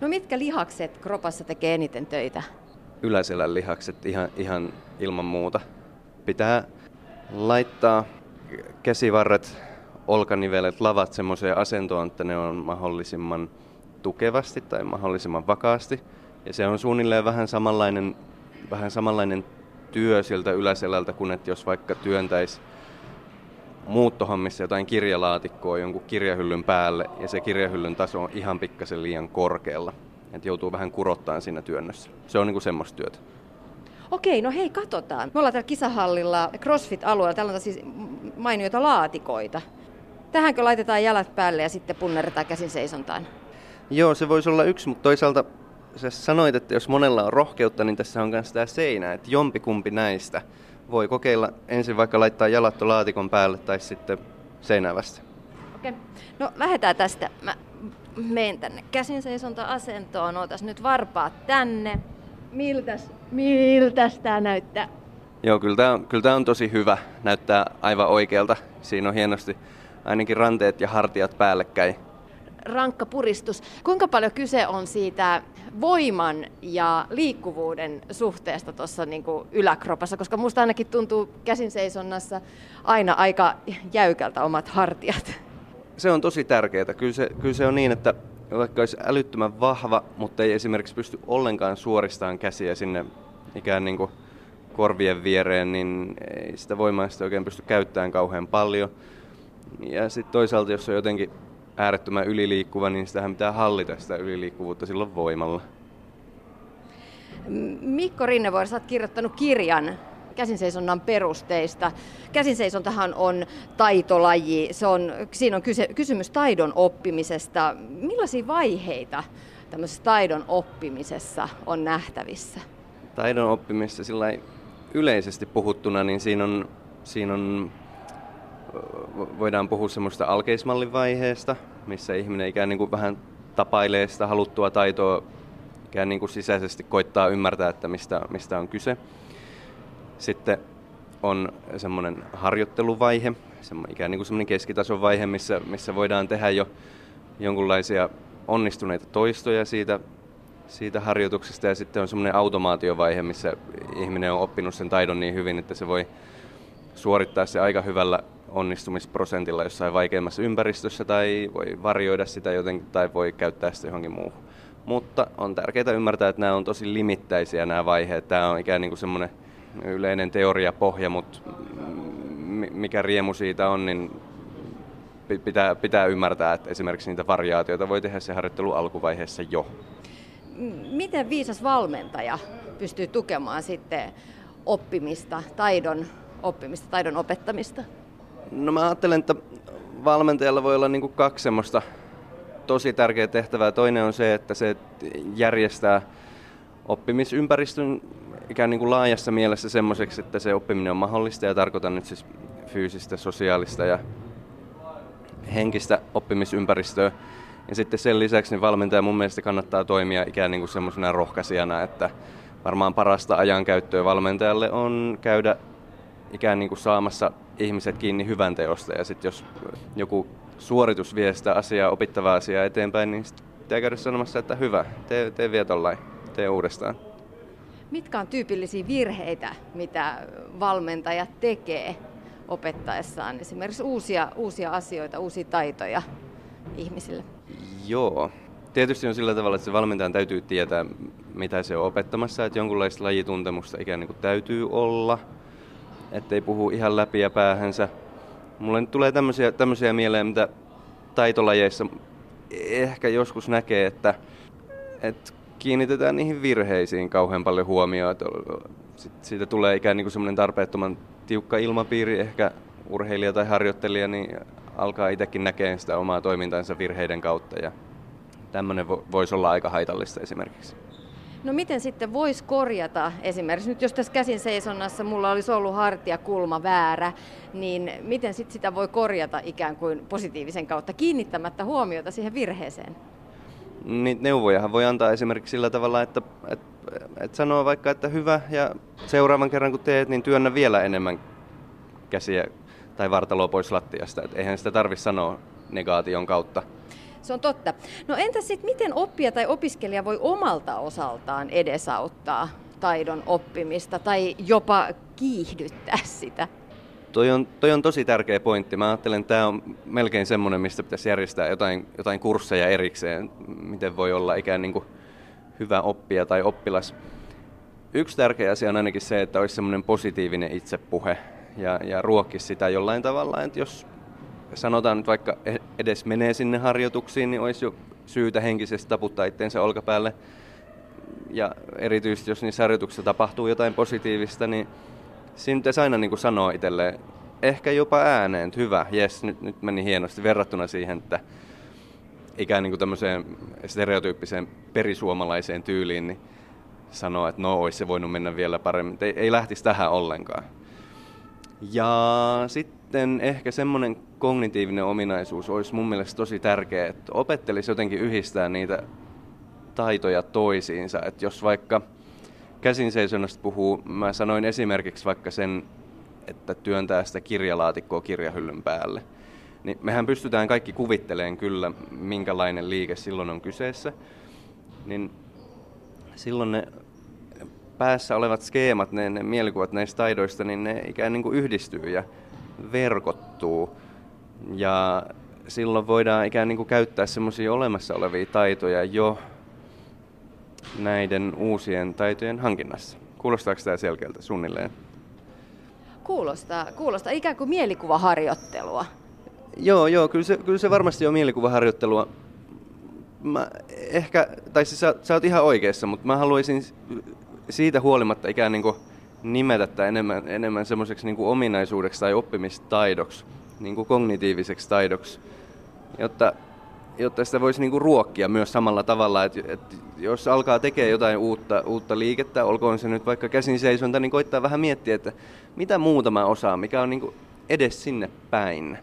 No mitkä lihakset kropassa tekee eniten töitä? Yläselän lihakset ihan, ihan ilman muuta. Pitää laittaa käsivarret olkanivelet, lavat semmoiseen asentoon, että ne on mahdollisimman tukevasti tai mahdollisimman vakaasti. Ja se on suunnilleen vähän samanlainen, vähän samanlainen työ sieltä yläselältä kuin että jos vaikka työntäisi muuttohommissa jotain kirjalaatikkoa jonkun kirjahyllyn päälle ja se kirjahyllyn taso on ihan pikkasen liian korkealla. Että joutuu vähän kurottaan siinä työnnössä. Se on niinku semmoista työtä. Okei, no hei, katsotaan. Me ollaan täällä kisahallilla CrossFit-alueella. Täällä on siis mainioita laatikoita. Tähänkö laitetaan jalat päälle ja sitten punnerretaan käsin seisontaan? Joo, se voisi olla yksi, mutta toisaalta sä sanoit, että jos monella on rohkeutta, niin tässä on myös tämä seinä, että jompikumpi näistä voi kokeilla ensin vaikka laittaa jalat laatikon päälle tai sitten seinää vasta. Okei, no lähdetään tästä. Mä menen tänne käsin seisonta-asentoon, ootas nyt varpaat tänne. Miltäs, miltäs tää näyttää? Joo, kyllä tämä on, kyllä tää on tosi hyvä. Näyttää aivan oikealta. Siinä on hienosti ainakin ranteet ja hartiat päällekkäin. Rankka puristus. Kuinka paljon kyse on siitä voiman ja liikkuvuuden suhteesta tuossa niin yläkropassa, koska musta ainakin tuntuu käsin seisonnassa aina aika jäykältä omat hartiat. Se on tosi tärkeää. Kyllä se, kyllä se on niin, että vaikka olisi älyttömän vahva, mutta ei esimerkiksi pysty ollenkaan suoristamaan käsiä sinne ikään niin kuin korvien viereen, niin ei sitä voimaa sitä oikein pysty käyttämään kauhean paljon. Ja sitten toisaalta, jos on jotenkin äärettömän yliliikkuva, niin sitähän pitää hallita sitä yliliikkuvuutta silloin voimalla. Mikko Rinnevuori, sä oot kirjoittanut kirjan käsinseisonnan perusteista. Käsinseisontahan on taitolaji, se on, siinä on kyse, kysymys taidon oppimisesta. Millaisia vaiheita tämmöisessä taidon oppimisessa on nähtävissä? Taidon oppimisessa sillä yleisesti puhuttuna, niin siinä on, siinä on voidaan puhua semmoista alkeismallin vaiheesta, missä ihminen ikään niin kuin vähän tapailee sitä haluttua taitoa, ikään niin kuin sisäisesti koittaa ymmärtää, että mistä, mistä on kyse. Sitten on semmoinen harjoitteluvaihe, semmoinen, ikään niin kuin semmoinen keskitason vaihe, missä, missä voidaan tehdä jo jonkunlaisia onnistuneita toistoja siitä, siitä harjoituksesta ja sitten on semmoinen automaatiovaihe, missä ihminen on oppinut sen taidon niin hyvin, että se voi suorittaa se aika hyvällä onnistumisprosentilla jossain vaikeimmassa ympäristössä tai voi varjoida sitä jotenkin tai voi käyttää sitä johonkin muuhun. Mutta on tärkeää ymmärtää, että nämä on tosi limittäisiä nämä vaiheet. Tämä on ikään kuin semmoinen yleinen teoriapohja, mutta mikä riemu siitä on, niin pitää, pitää ymmärtää, että esimerkiksi niitä variaatioita voi tehdä se harjoittelu alkuvaiheessa jo. Miten viisas valmentaja pystyy tukemaan sitten oppimista, taidon oppimista, taidon opettamista? No mä ajattelen, että valmentajalla voi olla niin kaksi semmoista tosi tärkeää tehtävää. Toinen on se, että se järjestää oppimisympäristön ikään niin kuin laajassa mielessä semmoiseksi, että se oppiminen on mahdollista ja tarkoitan nyt siis fyysistä, sosiaalista ja henkistä oppimisympäristöä. Ja sitten sen lisäksi niin valmentaja mun mielestä kannattaa toimia ikään niin kuin semmoisena rohkaisijana, että varmaan parasta ajankäyttöä valmentajalle on käydä ikään niin kuin saamassa ihmiset kiinni hyvän teosta. Ja sitten jos joku suoritus vie sitä asiaa, opittavaa asiaa eteenpäin, niin sitten pitää käydä sanomassa, että hyvä, tee, tee vielä tollain, tee uudestaan. Mitkä on tyypillisiä virheitä, mitä valmentajat tekee opettaessaan esimerkiksi uusia, uusia asioita, uusia taitoja ihmisille? Joo. Tietysti on sillä tavalla, että se valmentajan täytyy tietää, mitä se on opettamassa, että jonkunlaista lajituntemusta ikään kuin täytyy olla, ettei puhu ihan läpi ja päähänsä. Mulle nyt tulee tämmöisiä, tämmöisiä mieleen, mitä taitolajeissa ehkä joskus näkee, että, että kiinnitetään niihin virheisiin kauhean paljon huomioon. Siitä tulee ikään kuin semmoinen tarpeettoman tiukka ilmapiiri, ehkä urheilija tai harjoittelija, niin alkaa itsekin näkemään sitä omaa toimintansa virheiden kautta. Ja tämmöinen voisi olla aika haitallista esimerkiksi. No miten sitten voisi korjata esimerkiksi, nyt jos tässä käsin seisonnassa mulla olisi ollut hartiakulma väärä, niin miten sitten sitä voi korjata ikään kuin positiivisen kautta kiinnittämättä huomiota siihen virheeseen? Niin neuvojahan voi antaa esimerkiksi sillä tavalla, että, että, että sanoo vaikka, että hyvä ja seuraavan kerran kun teet, niin työnnä vielä enemmän käsiä tai vartaloa pois lattiasta. Että eihän sitä tarvitse sanoa negaation kautta. Se on totta. No entäs sitten, miten oppija tai opiskelija voi omalta osaltaan edesauttaa taidon oppimista tai jopa kiihdyttää sitä? Toi on, toi on tosi tärkeä pointti. Mä ajattelen, että tämä on melkein semmoinen, mistä pitäisi järjestää jotain, jotain kursseja erikseen, miten voi olla ikään niin kuin hyvä oppija tai oppilas. Yksi tärkeä asia on ainakin se, että olisi semmoinen positiivinen itsepuhe ja, ja ruokkisi sitä jollain tavalla. Että jos sanotaan nyt vaikka e- edes menee sinne harjoituksiin, niin olisi jo syytä henkisesti taputtaa itseensä olkapäälle. Ja erityisesti jos niissä harjoituksissa tapahtuu jotain positiivista, niin siinä pitäisi aina niin kuin sanoa itselleen, ehkä jopa ääneen, että hyvä, jes, nyt, nyt meni hienosti verrattuna siihen, että ikään niin kuin tämmöiseen stereotyyppiseen perisuomalaiseen tyyliin, niin sanoa, että no, olisi se voinut mennä vielä paremmin. Ei, ei lähtisi tähän ollenkaan. Ja sitten ehkä semmoinen kognitiivinen ominaisuus olisi mun mielestä tosi tärkeä, että opettelisi jotenkin yhdistää niitä taitoja toisiinsa. Että jos vaikka käsin seisonnasta puhuu, mä sanoin esimerkiksi vaikka sen, että työntää sitä kirjalaatikkoa kirjahyllyn päälle. Niin mehän pystytään kaikki kuvitteleen kyllä, minkälainen liike silloin on kyseessä. Niin silloin ne päässä olevat skeemat, ne, ne mielikuvat näistä taidoista, niin ne ikään niin kuin yhdistyy ja verkottuu. Ja silloin voidaan ikään niin kuin käyttää semmoisia olemassa olevia taitoja jo näiden uusien taitojen hankinnassa. Kuulostaako tämä selkeältä suunnilleen? Kuulostaa, kuulostaa ikään kuin mielikuvaharjoittelua. Joo, joo, kyllä se, kyllä se varmasti on mielikuvaharjoittelua. Mä ehkä, tai siis sä, sä oot ihan oikeassa, mutta mä haluaisin siitä huolimatta ikään niin kuin nimetä tämä enemmän, enemmän semmoiseksi niin ominaisuudeksi tai oppimistaidoksi, niin kuin kognitiiviseksi taidoksi, jotta, jotta sitä voisi niin kuin ruokkia myös samalla tavalla, että, että jos alkaa tekemään jotain uutta, uutta liikettä, olkoon se nyt vaikka käsin seisonta, niin koittaa vähän miettiä, että mitä muuta mä osaan, mikä on niin kuin edes sinne päin.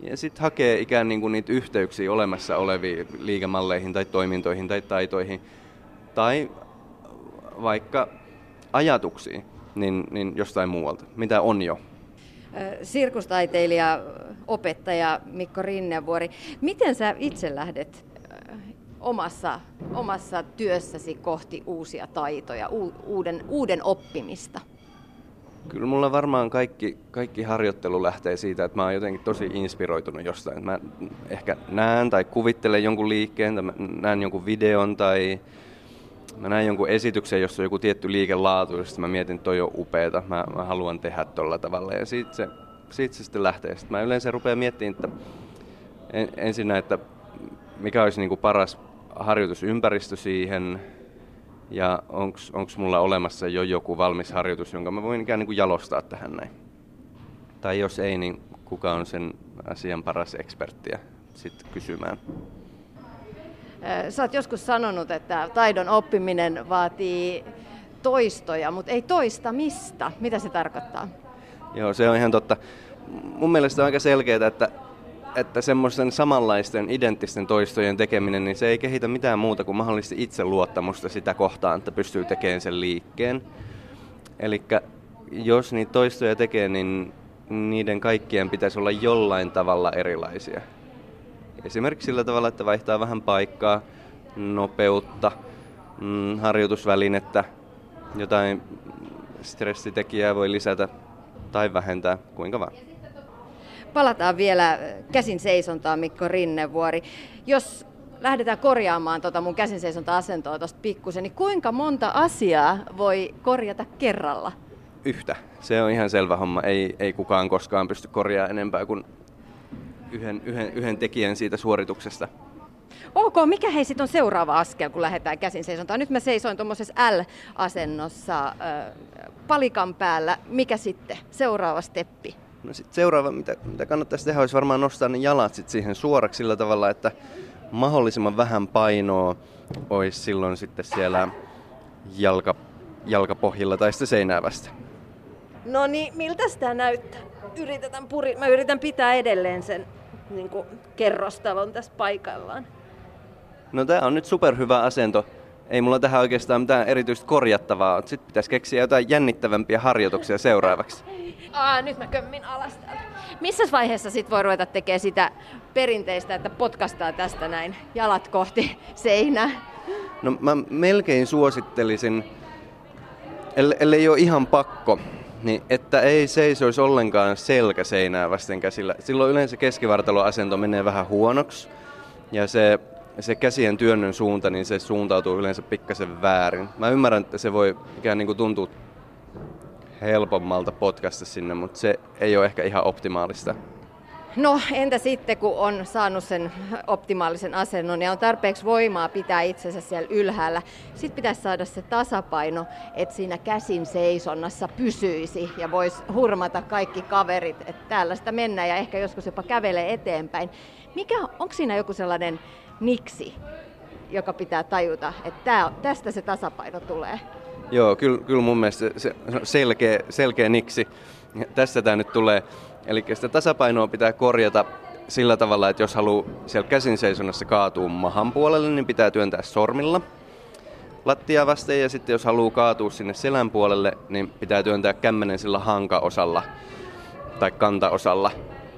Ja sitten hakee ikään niin kuin niitä yhteyksiä olemassa oleviin liikemalleihin tai toimintoihin tai taitoihin. Tai vaikka ajatuksiin niin, niin jostain muualta, mitä on jo. Sirkustaiteilija, opettaja Mikko Rinnevuori, miten sä itse lähdet omassa, omassa työssäsi kohti uusia taitoja, uuden, uuden oppimista? Kyllä mulla varmaan kaikki, kaikki harjoittelu lähtee siitä, että mä oon jotenkin tosi inspiroitunut jostain. Mä ehkä näen tai kuvittelen jonkun liikkeen, tai näen jonkun videon tai mä näen jonkun esityksen, jossa on joku tietty liikelaatu, ja mä mietin, että toi on upeeta, mä, mä haluan tehdä tolla tavalla. Ja siitä se, siitä se sitten lähtee. Sitten mä yleensä rupean miettimään, että en, ensinnä, että mikä olisi niin kuin paras harjoitusympäristö siihen, ja onko mulla olemassa jo joku valmis harjoitus, jonka mä voin ikään niin kuin jalostaa tähän näin. Tai jos ei, niin kuka on sen asian paras eksperttiä sitten kysymään. Sä oot joskus sanonut, että taidon oppiminen vaatii toistoja, mutta ei toista mistä. Mitä se tarkoittaa? Joo, se on ihan totta. Mun mielestä on aika selkeää, että että semmoisten samanlaisten identtisten toistojen tekeminen, niin se ei kehitä mitään muuta kuin mahdollisesti itseluottamusta sitä kohtaan, että pystyy tekemään sen liikkeen. Eli jos niitä toistoja tekee, niin niiden kaikkien pitäisi olla jollain tavalla erilaisia. Esimerkiksi sillä tavalla, että vaihtaa vähän paikkaa, nopeutta, mm, harjoitusvälinettä, jotain stressitekijää voi lisätä tai vähentää, kuinka vaan. Palataan vielä käsin seisontaan, Mikko Rinnevuori. Jos lähdetään korjaamaan tota mun käsin seisonta asentoa tuosta pikkusen, niin kuinka monta asiaa voi korjata kerralla? Yhtä. Se on ihan selvä homma. Ei, ei kukaan koskaan pysty korjaamaan enempää kuin yhden, yhden, yhden tekijän siitä suorituksesta. Ok, mikä hei sitten on seuraava askel, kun lähdetään käsin seisontaan? Nyt mä seisoin tuommoisessa L-asennossa äh, palikan päällä. Mikä sitten? Seuraava steppi. No sit seuraava, mitä, mitä kannattaisi tehdä, olisi varmaan nostaa ne jalat sit siihen suoraksi sillä tavalla, että mahdollisimman vähän painoa olisi silloin sitten siellä jalka, jalkapohjilla tai sitten seinää vasta. No niin, miltä sitä näyttää? Yritetään puri... Mä yritän pitää edelleen sen niin kuin kerrostalon tässä paikallaan. No tää on nyt superhyvä asento. Ei mulla tähän oikeastaan mitään erityistä korjattavaa. Sitten pitäisi keksiä jotain jännittävämpiä harjoituksia seuraavaksi. Aa, nyt mä kömmin alas täältä. Missä vaiheessa sit voi ruveta tekemään sitä perinteistä, että potkastaa tästä näin jalat kohti seinää? No mä melkein suosittelisin, ellei ole ihan pakko, niin että ei seisoisi ollenkaan selkä seinää vasten käsillä. Silloin yleensä keskivartaloasento menee vähän huonoksi ja se, se käsien työnnön suunta, niin se suuntautuu yleensä pikkasen väärin. Mä ymmärrän, että se voi ikään niin kuin tuntua helpommalta potkasta sinne, mutta se ei ole ehkä ihan optimaalista. No entä sitten, kun on saanut sen optimaalisen asennon ja on tarpeeksi voimaa pitää itsensä siellä ylhäällä. Sitten pitäisi saada se tasapaino, että siinä käsin seisonnassa pysyisi ja voisi hurmata kaikki kaverit, että täällä sitä mennään ja ehkä joskus jopa kävelee eteenpäin. Mikä, onko siinä joku sellainen niksi, joka pitää tajuta, että tästä se tasapaino tulee? Joo, kyllä, kyllä mun mielestä se selkeä, selkeä niksi. Tässä tämä nyt tulee. Eli sitä tasapainoa pitää korjata sillä tavalla, että jos haluaa siellä käsin seisonnassa kaatua mahan puolelle, niin pitää työntää sormilla lattia vasten. Ja sitten jos haluaa kaatua sinne selän puolelle, niin pitää työntää kämmenen sillä hankaosalla tai kantaosalla.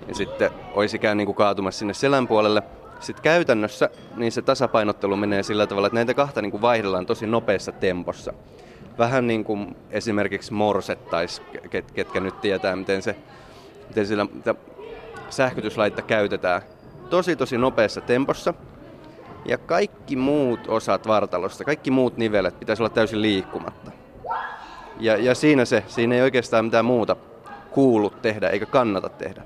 Ja sitten olisi ikään niin kuin kaatumassa sinne selän puolelle. Sitten käytännössä niin se tasapainottelu menee sillä tavalla, että näitä kahta niin kuin vaihdellaan tosi nopeassa tempossa vähän niin kuin esimerkiksi ket, ketkä nyt tietää, miten, se, miten sillä sähkötyslaitta käytetään tosi tosi nopeassa tempossa. Ja kaikki muut osat vartalosta, kaikki muut nivelet pitäisi olla täysin liikkumatta. Ja, ja siinä se, siinä ei oikeastaan mitään muuta kuulu tehdä eikä kannata tehdä.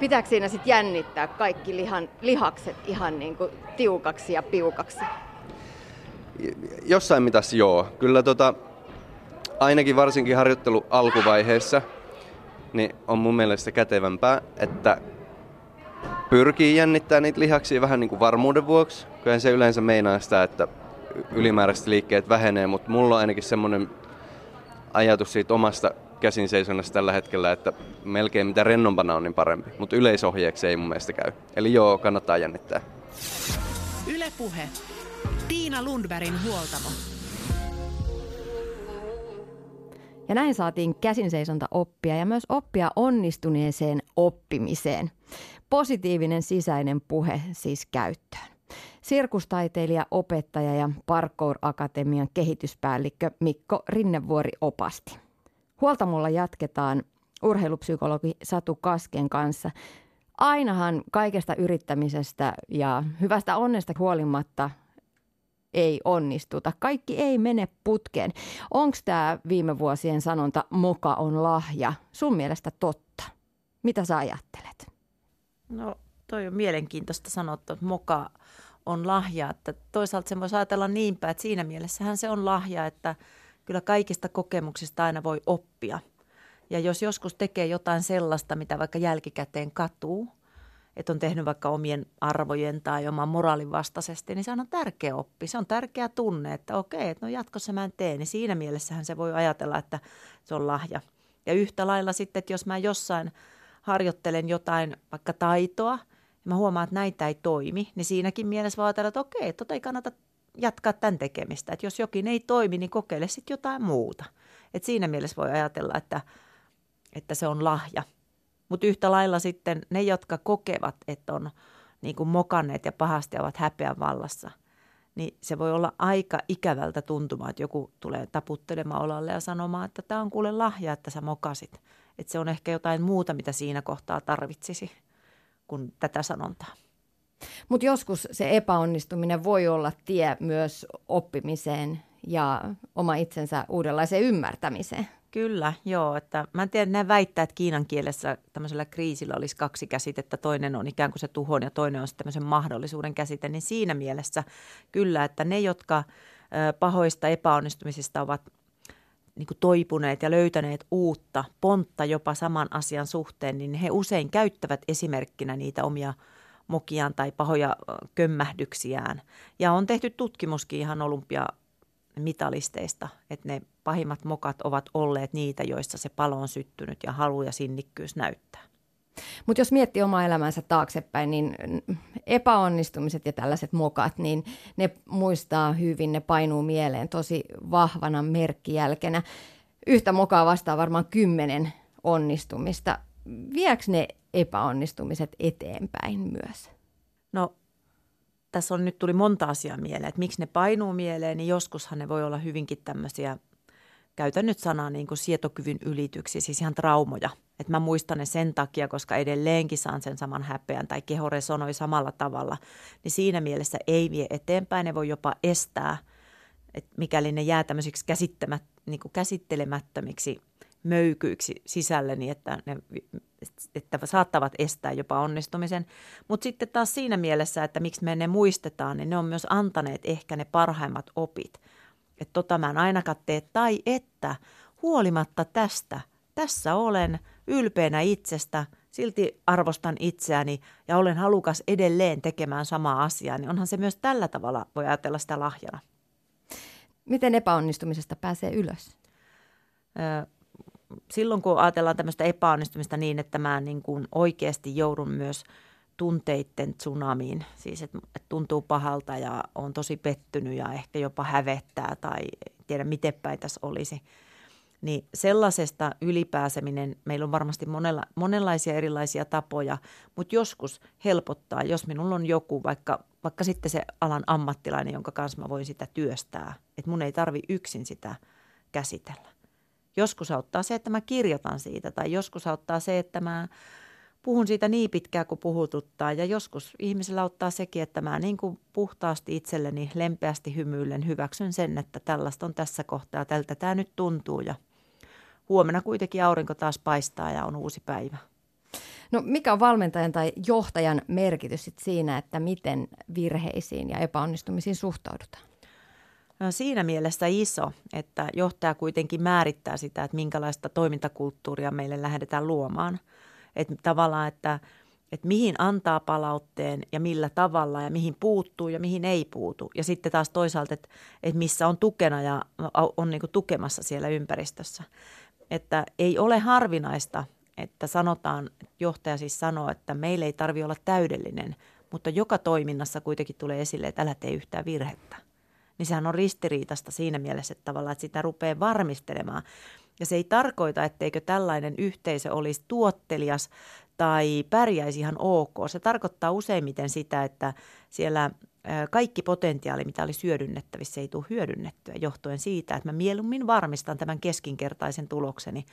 Pitääkö siinä sitten jännittää kaikki lihan, lihakset ihan niin kuin tiukaksi ja piukaksi? Jossain mitassa joo. Kyllä tota, ainakin varsinkin harjoittelu alkuvaiheessa, niin on mun mielestä kätevämpää, että pyrkii jännittää niitä lihaksia vähän niin kuin varmuuden vuoksi. Kyllä se yleensä meinaa sitä, että ylimääräiset liikkeet vähenee, mutta mulla on ainakin semmoinen ajatus siitä omasta käsin seisonnassa tällä hetkellä, että melkein mitä rennompana on, niin parempi. Mutta yleisohjeeksi ei mun mielestä käy. Eli joo, kannattaa jännittää. Ylepuhe. Tiina Lundbergin huoltamo. Ja näin saatiin käsinseisonta oppia ja myös oppia onnistuneeseen oppimiseen. Positiivinen sisäinen puhe siis käyttöön. Sirkustaiteilija, opettaja ja Parkour Akatemian kehityspäällikkö Mikko Rinnevuori opasti. Huoltamolla jatketaan urheilupsykologi Satu Kasken kanssa. Ainahan kaikesta yrittämisestä ja hyvästä onnesta huolimatta ei onnistuta. Kaikki ei mene putkeen. Onko tämä viime vuosien sanonta moka on lahja sun mielestä totta? Mitä sä ajattelet? No toi on mielenkiintoista sanottu, että moka on lahja. Että toisaalta se voisi ajatella niinpä, että siinä mielessähän se on lahja, että kyllä kaikista kokemuksista aina voi oppia. Ja jos joskus tekee jotain sellaista, mitä vaikka jälkikäteen katuu, että on tehnyt vaikka omien arvojen tai oman moraalin vastaisesti, niin se on tärkeä oppi. Se on tärkeä tunne, että okei, että no jatkossa mä en tee, niin siinä mielessähän se voi ajatella, että se on lahja. Ja yhtä lailla sitten, että jos mä jossain harjoittelen jotain vaikka taitoa, ja mä huomaan, että näitä ei toimi, niin siinäkin mielessä voi ajatella, että okei, tota ei kannata jatkaa tämän tekemistä. Että jos jokin ei toimi, niin kokeile sitten jotain muuta. Et siinä mielessä voi ajatella, että, että se on lahja. Mutta yhtä lailla sitten ne, jotka kokevat, että on niin kuin mokanneet ja pahasti ovat häpeän vallassa, niin se voi olla aika ikävältä tuntumaan, että joku tulee taputtelemaan olalle ja sanomaan, että tämä on kuule lahja, että sä mokasit. Että se on ehkä jotain muuta, mitä siinä kohtaa tarvitsisi kuin tätä sanontaa. Mutta joskus se epäonnistuminen voi olla tie myös oppimiseen ja oma itsensä uudenlaiseen ymmärtämiseen. Kyllä, joo. Että mä en tiedä, nämä väittää, että kiinan kielessä tämmöisellä kriisillä olisi kaksi käsitettä. Toinen on ikään kuin se tuhon ja toinen on tämmöisen mahdollisuuden käsite. Niin siinä mielessä kyllä, että ne, jotka pahoista epäonnistumisista ovat niin kuin toipuneet ja löytäneet uutta pontta jopa saman asian suhteen, niin he usein käyttävät esimerkkinä niitä omia mokiaan tai pahoja kömmähdyksiään. Ja on tehty tutkimuskin ihan olympiamitalisteista, että ne pahimmat mokat ovat olleet niitä, joissa se palo on syttynyt ja halu ja sinnikkyys näyttää. Mutta jos miettii omaa elämänsä taaksepäin, niin epäonnistumiset ja tällaiset mokat, niin ne muistaa hyvin, ne painuu mieleen tosi vahvana merkkijälkenä. Yhtä mokaa vastaa varmaan kymmenen onnistumista. Vieks ne epäonnistumiset eteenpäin myös? No tässä on nyt tuli monta asiaa mieleen, että miksi ne painuu mieleen, niin joskushan ne voi olla hyvinkin tämmöisiä, käytän nyt sanaa niin kuin sietokyvyn ylityksiä, siis ihan traumoja. Että mä muistan ne sen takia, koska edelleenkin saan sen saman häpeän tai keho resonoi samalla tavalla. Niin siinä mielessä ei vie eteenpäin, ne voi jopa estää, että mikäli ne jää tämmöisiksi käsittämät, niin kuin käsittelemättömiksi möykyiksi sisälleni, niin että ne että saattavat estää jopa onnistumisen. Mutta sitten taas siinä mielessä, että miksi me ne muistetaan, niin ne on myös antaneet ehkä ne parhaimmat opit. Että tota mä en ainakaan tee, tai että huolimatta tästä, tässä olen ylpeänä itsestä, silti arvostan itseäni ja olen halukas edelleen tekemään samaa asiaa, niin onhan se myös tällä tavalla voi ajatella sitä lahjana. Miten epäonnistumisesta pääsee ylös? Silloin kun ajatellaan tämmöistä epäonnistumista niin, että mä niin kuin oikeasti joudun myös tunteiden tsunamiin, siis että et tuntuu pahalta ja on tosi pettynyt ja ehkä jopa hävettää tai tiedä miten päin tässä olisi, niin sellaisesta ylipääseminen, meillä on varmasti monella, monenlaisia erilaisia tapoja, mutta joskus helpottaa, jos minulla on joku, vaikka, vaikka sitten se alan ammattilainen, jonka kanssa mä voin sitä työstää, että mun ei tarvi yksin sitä käsitellä. Joskus auttaa se, että mä kirjoitan siitä tai joskus auttaa se, että mä puhun siitä niin pitkään kuin puhututtaa ja joskus ihmisellä auttaa sekin, että mä niin kuin puhtaasti itselleni lempeästi hymyillen hyväksyn sen, että tällaista on tässä kohtaa, tältä tämä nyt tuntuu ja huomenna kuitenkin aurinko taas paistaa ja on uusi päivä. No mikä on valmentajan tai johtajan merkitys sit siinä, että miten virheisiin ja epäonnistumisiin suhtaudutaan? No, siinä mielessä iso, että johtaja kuitenkin määrittää sitä, että minkälaista toimintakulttuuria meille lähdetään luomaan. Että tavallaan, että, että mihin antaa palautteen ja millä tavalla ja mihin puuttuu ja mihin ei puutu. Ja sitten taas toisaalta, että, että missä on tukena ja on niin tukemassa siellä ympäristössä. että ei ole harvinaista, että sanotaan, johtaja siis sanoo, että meillä ei tarvi olla täydellinen, mutta joka toiminnassa kuitenkin tulee esille, että älä tee yhtään virhettä. Niin sehän on ristiriitasta siinä mielessä, että tavallaan, että sitä rupeaa varmistelemaan. Ja se ei tarkoita, etteikö tällainen yhteisö olisi tuottelias tai pärjäisi ihan ok. Se tarkoittaa useimmiten sitä, että siellä kaikki potentiaali, mitä oli hyödynnettävissä, ei tule hyödynnettyä johtuen siitä, että mä mieluummin varmistan tämän keskinkertaisen tulokseni,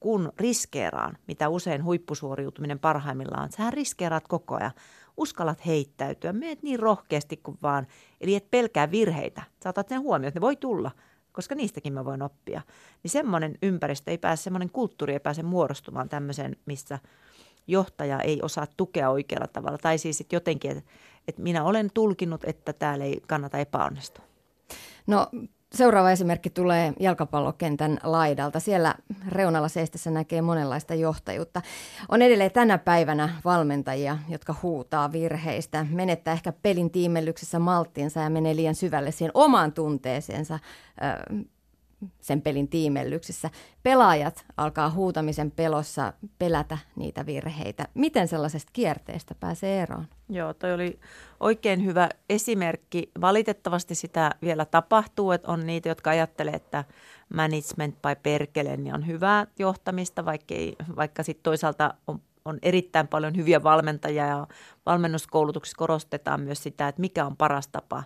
kun riskeeraan, mitä usein huippusuoriutuminen parhaimmillaan. Sähän riskeeraat koko ajan. Uskallat heittäytyä, meet niin rohkeasti kuin vaan. Eli et pelkää virheitä. Saatat sen huomioon, että ne voi tulla, koska niistäkin mä voin oppia. Niin semmoinen ympäristö ei pääse, semmoinen kulttuuri ei pääse muodostumaan tämmöiseen, missä johtaja ei osaa tukea oikealla tavalla. Tai siis että jotenkin, että, että minä olen tulkinnut, että täällä ei kannata epäonnistua. No Seuraava esimerkki tulee jalkapallokentän laidalta. Siellä reunalla seistessä näkee monenlaista johtajuutta. On edelleen tänä päivänä valmentajia, jotka huutaa virheistä, menettää ehkä pelin tiimellyksessä malttiinsa ja menee liian syvälle siihen omaan tunteeseensa sen pelin tiimellyksessä. Pelaajat alkaa huutamisen pelossa pelätä niitä virheitä. Miten sellaisesta kierteestä pääsee eroon? Joo, toi oli oikein hyvä esimerkki. Valitettavasti sitä vielä tapahtuu, että on niitä, jotka ajattelee, että management by perkele niin on hyvää johtamista, vaikka, ei, vaikka sitten toisaalta on, on erittäin paljon hyviä valmentajia ja valmennuskoulutuksissa korostetaan myös sitä, että mikä on paras tapa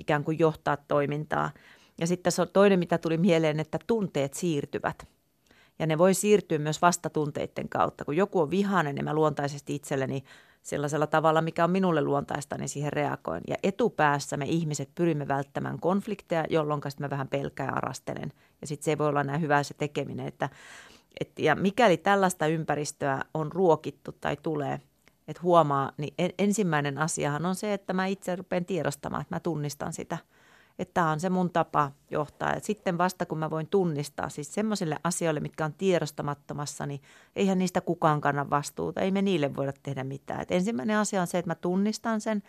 ikään kuin johtaa toimintaa – ja sitten tässä on toinen, mitä tuli mieleen, että tunteet siirtyvät. Ja ne voi siirtyä myös vastatunteiden kautta. Kun joku on vihainen, niin mä luontaisesti itselleni sellaisella tavalla, mikä on minulle luontaista, niin siihen reagoin. Ja etupäässä me ihmiset pyrimme välttämään konflikteja, jolloin mä vähän pelkää ja arastelen. Ja sitten se ei voi olla näin hyvä se tekeminen. Että, et, ja mikäli tällaista ympäristöä on ruokittu tai tulee, että huomaa, niin ensimmäinen asiahan on se, että mä itse rupean tiedostamaan, että mä tunnistan sitä – että tämä on se mun tapa johtaa. Ja sitten vasta kun mä voin tunnistaa, siis semmoisille asioille, mitkä on tiedostamattomassa, niin eihän niistä kukaan kanna vastuuta. Ei me niille voida tehdä mitään. Et ensimmäinen asia on se, että mä tunnistan sen,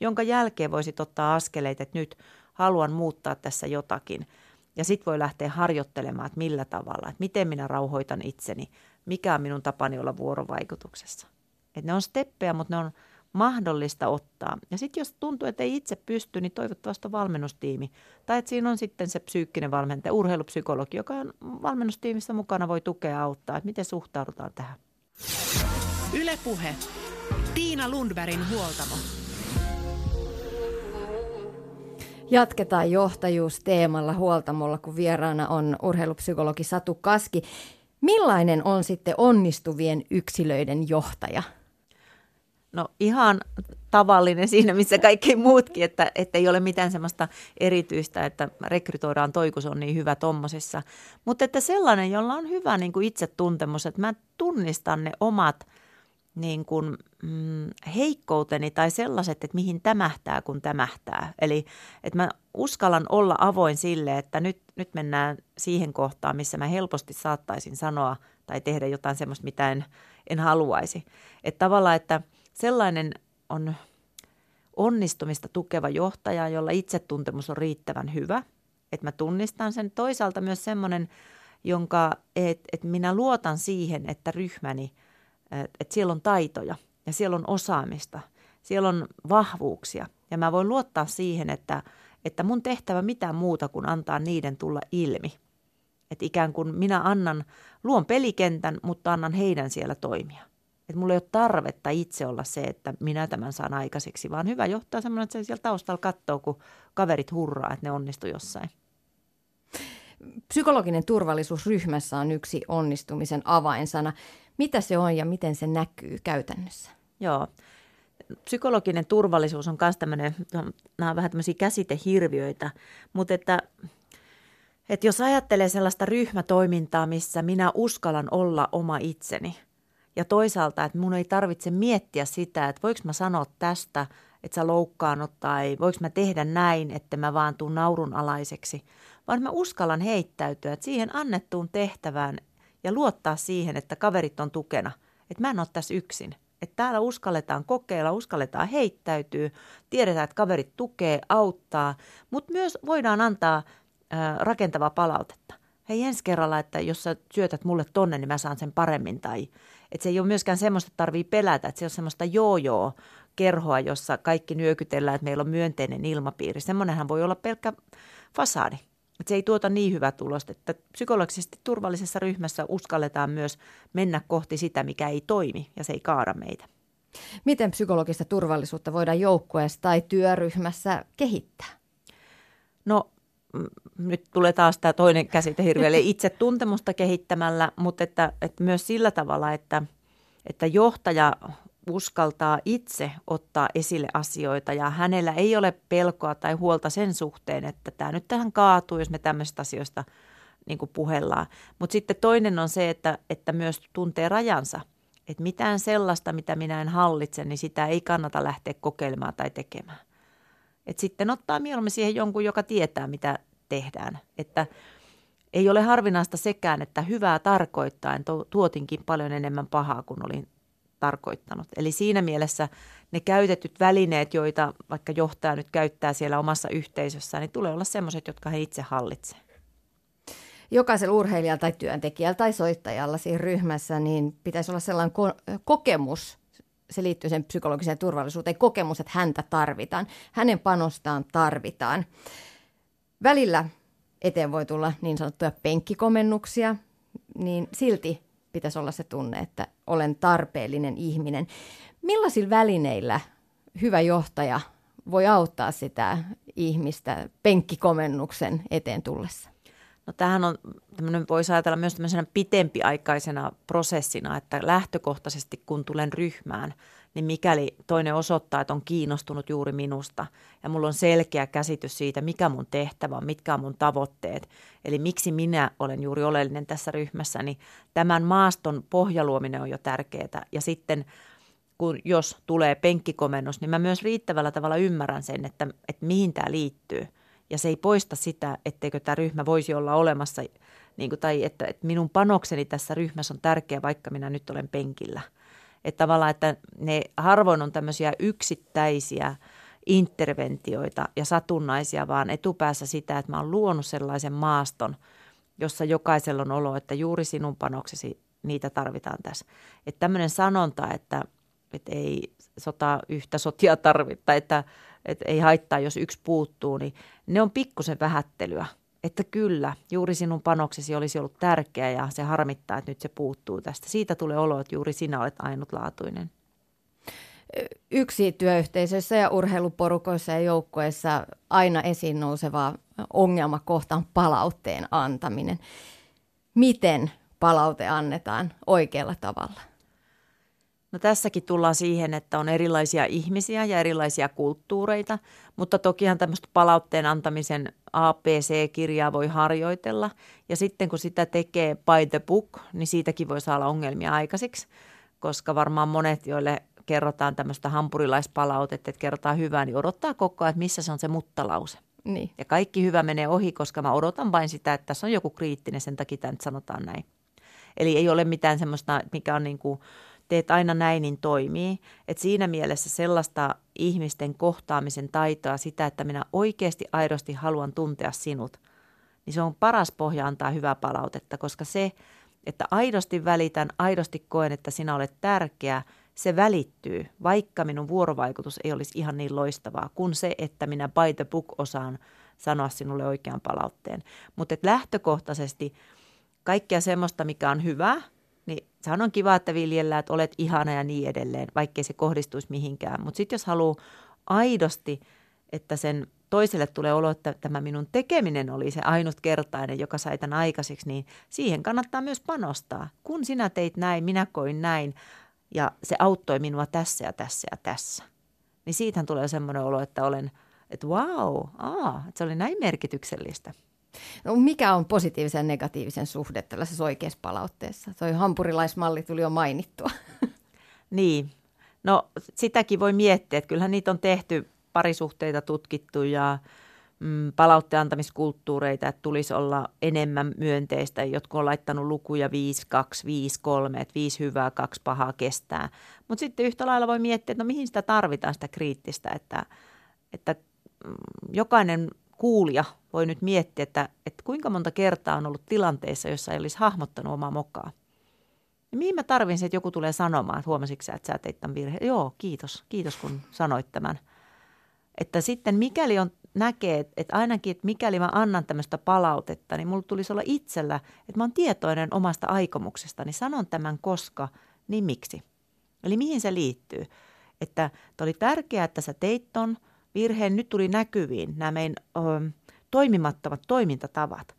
jonka jälkeen voisit ottaa askeleita, että nyt haluan muuttaa tässä jotakin. Ja sitten voi lähteä harjoittelemaan, että millä tavalla, että miten minä rauhoitan itseni, mikä on minun tapani olla vuorovaikutuksessa. Et ne on steppejä, mutta ne on mahdollista ottaa. Ja sitten jos tuntuu, että ei itse pysty, niin toivottavasti on valmennustiimi. Tai että siinä on sitten se psyykkinen valmentaja, urheilupsykologi, joka on valmennustiimissä mukana, voi tukea ja auttaa. Että miten suhtaudutaan tähän. Ylepuhe. Tiina Lundbergin huoltamo. Jatketaan johtajuusteemalla huoltamolla, kun vieraana on urheilupsykologi Satu Kaski. Millainen on sitten onnistuvien yksilöiden johtaja? No ihan tavallinen siinä, missä kaikki muutkin, että, että ei ole mitään semmoista erityistä, että rekrytoidaan toi, kun se on niin hyvä tommosessa. Mutta että sellainen, jolla on hyvä niin kuin itsetuntemus, että mä tunnistan ne omat niin kuin, mm, heikkouteni tai sellaiset, että mihin tämähtää, kun tämähtää. Eli että mä uskallan olla avoin sille, että nyt, nyt mennään siihen kohtaan, missä mä helposti saattaisin sanoa tai tehdä jotain semmoista, mitä en, en haluaisi. Että tavallaan, että – sellainen on onnistumista tukeva johtaja, jolla itsetuntemus on riittävän hyvä, että mä tunnistan sen. Toisaalta myös semmoinen, jonka, että et minä luotan siihen, että ryhmäni, että siellä on taitoja ja siellä on osaamista, siellä on vahvuuksia. Ja mä voin luottaa siihen, että, että mun tehtävä mitään muuta kuin antaa niiden tulla ilmi. Että ikään kuin minä annan, luon pelikentän, mutta annan heidän siellä toimia. Että mulla ei ole tarvetta itse olla se, että minä tämän saan aikaiseksi, vaan hyvä johtaa semmoinen, että se siellä taustalla katsoo, kun kaverit hurraa, että ne onnistu jossain. Psykologinen turvallisuus ryhmässä on yksi onnistumisen avainsana. Mitä se on ja miten se näkyy käytännössä? Joo. Psykologinen turvallisuus on myös tämmöinen, nämä on vähän tämmöisiä käsitehirviöitä, mutta että, että jos ajattelee sellaista ryhmätoimintaa, missä minä uskallan olla oma itseni – ja toisaalta, että mun ei tarvitse miettiä sitä, että voiko mä sanoa tästä, että sä loukkaannut tai voiko mä tehdä näin, että mä vaan tuun naurunalaiseksi, vaan mä uskallan heittäytyä että siihen annettuun tehtävään ja luottaa siihen, että kaverit on tukena, että mä en ole tässä yksin. Että täällä uskalletaan kokeilla, uskalletaan heittäytyä, tiedetään, että kaverit tukee, auttaa, mutta myös voidaan antaa ää, rakentavaa palautetta. hei ensi kerralla, että jos sä syötät mulle tonne, niin mä saan sen paremmin. Tai, että se ei ole myöskään semmoista, että tarvii pelätä, että se on semmoista joo-joo kerhoa, jossa kaikki nyökytellään, että meillä on myönteinen ilmapiiri. Semmoinenhan voi olla pelkkä fasadi. Että se ei tuota niin hyvää tulosta, että psykologisesti turvallisessa ryhmässä uskalletaan myös mennä kohti sitä, mikä ei toimi ja se ei kaada meitä. Miten psykologista turvallisuutta voidaan joukkueessa tai työryhmässä kehittää? No nyt tulee taas tämä toinen käsite hirveelle [laughs] itse tuntemusta kehittämällä, mutta että, että myös sillä tavalla, että, että johtaja uskaltaa itse ottaa esille asioita ja hänellä ei ole pelkoa tai huolta sen suhteen, että tämä nyt tähän kaatuu, jos me tämmöisistä asioista niin kuin puhellaan. Mutta sitten toinen on se, että, että myös tuntee rajansa, että mitään sellaista, mitä minä en hallitse, niin sitä ei kannata lähteä kokeilemaan tai tekemään. Et sitten ottaa mieluummin siihen jonkun, joka tietää, mitä tehdään. Että ei ole harvinaista sekään, että hyvää tarkoittain tuotinkin paljon enemmän pahaa kuin olin tarkoittanut. Eli siinä mielessä ne käytetyt välineet, joita vaikka johtaja nyt käyttää siellä omassa yhteisössään, niin tulee olla sellaiset, jotka he itse hallitsevat. Jokaisella urheilijalla tai työntekijällä tai soittajalla siinä ryhmässä niin pitäisi olla sellainen ko- kokemus, se liittyy sen psykologiseen turvallisuuteen, kokemus, että häntä tarvitaan, hänen panostaan tarvitaan. Välillä eteen voi tulla niin sanottuja penkkikomennuksia, niin silti pitäisi olla se tunne, että olen tarpeellinen ihminen. Millaisilla välineillä hyvä johtaja voi auttaa sitä ihmistä penkkikomennuksen eteen tullessa? No tämähän on, tämmöinen voisi ajatella myös tämmöisenä pitempiaikaisena prosessina, että lähtökohtaisesti kun tulen ryhmään, niin mikäli toinen osoittaa, että on kiinnostunut juuri minusta ja mulla on selkeä käsitys siitä, mikä mun tehtävä on, mitkä on mun tavoitteet, eli miksi minä olen juuri oleellinen tässä ryhmässä, niin tämän maaston pohjaluominen on jo tärkeää. Ja sitten kun jos tulee penkkikomennus, niin mä myös riittävällä tavalla ymmärrän sen, että, että mihin tämä liittyy. Ja se ei poista sitä, etteikö tämä ryhmä voisi olla olemassa, niin kuin, tai että, että minun panokseni tässä ryhmässä on tärkeä, vaikka minä nyt olen penkillä – että tavallaan, että ne harvoin on tämmöisiä yksittäisiä interventioita ja satunnaisia, vaan etupäässä sitä, että mä oon luonut sellaisen maaston, jossa jokaisella on olo, että juuri sinun panoksesi niitä tarvitaan tässä. Että tämmöinen sanonta, että, että ei sota yhtä sotia tarvita, että, että ei haittaa, jos yksi puuttuu, niin ne on pikkusen vähättelyä että kyllä, juuri sinun panoksesi olisi ollut tärkeä ja se harmittaa, että nyt se puuttuu tästä. Siitä tulee olo, että juuri sinä olet ainutlaatuinen. Yksi työyhteisössä ja urheiluporukoissa ja joukkoissa aina esiin nouseva ongelmakohta on palautteen antaminen. Miten palaute annetaan oikealla tavalla? No tässäkin tullaan siihen, että on erilaisia ihmisiä ja erilaisia kulttuureita, mutta tokihan tämmöistä palautteen antamisen APC-kirjaa voi harjoitella. Ja sitten kun sitä tekee by the book, niin siitäkin voi saada ongelmia aikaiseksi, koska varmaan monet, joille kerrotaan tämmöistä hampurilaispalautetta, että kerrotaan hyvää, niin odottaa koko ajan, että missä se on se muttalause. Niin. Ja kaikki hyvä menee ohi, koska mä odotan vain sitä, että tässä on joku kriittinen, sen takia tämä nyt sanotaan näin. Eli ei ole mitään semmoista, mikä on niin kuin – teet aina näin, niin toimii. Et siinä mielessä sellaista ihmisten kohtaamisen taitoa, sitä, että minä oikeasti aidosti haluan tuntea sinut, niin se on paras pohja antaa hyvää palautetta, koska se, että aidosti välitän, aidosti koen, että sinä olet tärkeä, se välittyy, vaikka minun vuorovaikutus ei olisi ihan niin loistavaa, kuin se, että minä by the book osaan sanoa sinulle oikean palautteen. Mutta lähtökohtaisesti kaikkea semmoista, mikä on hyvää, sehän on kiva, että viljellään, että olet ihana ja niin edelleen, vaikkei se kohdistuisi mihinkään. Mutta sitten jos haluaa aidosti, että sen toiselle tulee olo, että tämä minun tekeminen oli se ainutkertainen, joka sai tämän aikaiseksi, niin siihen kannattaa myös panostaa. Kun sinä teit näin, minä koin näin ja se auttoi minua tässä ja tässä ja tässä. Niin siitähän tulee semmoinen olo, että olen, että wow, aa, että se oli näin merkityksellistä. No, mikä on positiivisen ja negatiivisen suhde tällaisessa oikeassa palautteessa? Toi hampurilaismalli tuli jo mainittua. [laughs] Niin, no sitäkin voi miettiä, että kyllähän niitä on tehty parisuhteita tutkittu ja mm, palautteantamiskulttuureita, että tulisi olla enemmän myönteistä. Jotkut on laittanut lukuja 5, 2, 5, 3, että 5 hyvää, 2 pahaa kestää. Mutta sitten yhtä lailla voi miettiä, että no mihin sitä tarvitaan sitä kriittistä, että, että mm, jokainen kuulija voi nyt miettiä, että, että kuinka monta kertaa on ollut tilanteissa, jossa ei olisi hahmottanut omaa mokaa. Ja mihin mä tarvin että joku tulee sanomaan, että huomasitko sä, että sä teit tämän virheen? Joo, kiitos, kiitos kun sanoit tämän. Että sitten mikäli on, näkee, että ainakin, että mikäli mä annan tämmöistä palautetta, niin mulla tulisi olla itsellä, että mä oon tietoinen omasta aikomuksesta, niin sanon tämän koska, niin miksi? Eli mihin se liittyy? Että oli tärkeää, että sä teit ton virheen, nyt tuli näkyviin nämä meidän ö, toimimattomat toimintatavat.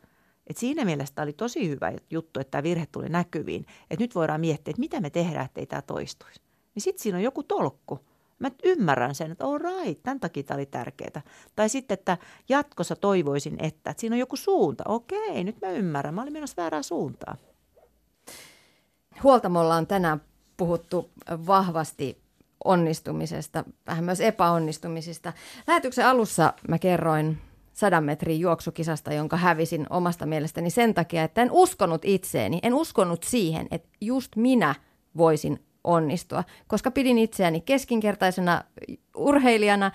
Et siinä mielessä oli tosi hyvä juttu, että tämä virhe tuli näkyviin. Että nyt voidaan miettiä, että mitä me tehdään, ettei tämä toistuisi. Niin sitten siinä on joku tolkku. Mä ymmärrän sen, että all right, tämän takia tämä oli tärkeää. Tai sitten, että jatkossa toivoisin, että, että siinä on joku suunta. Okei, nyt mä ymmärrän. Mä olin menossa väärään suuntaan. Huoltamolla on tänään puhuttu vahvasti onnistumisesta, vähän myös epäonnistumisista. Lähetyksen alussa mä kerroin sadan metrin juoksukisasta, jonka hävisin omasta mielestäni sen takia, että en uskonut itseeni, en uskonut siihen, että just minä voisin onnistua, koska pidin itseäni keskinkertaisena urheilijana,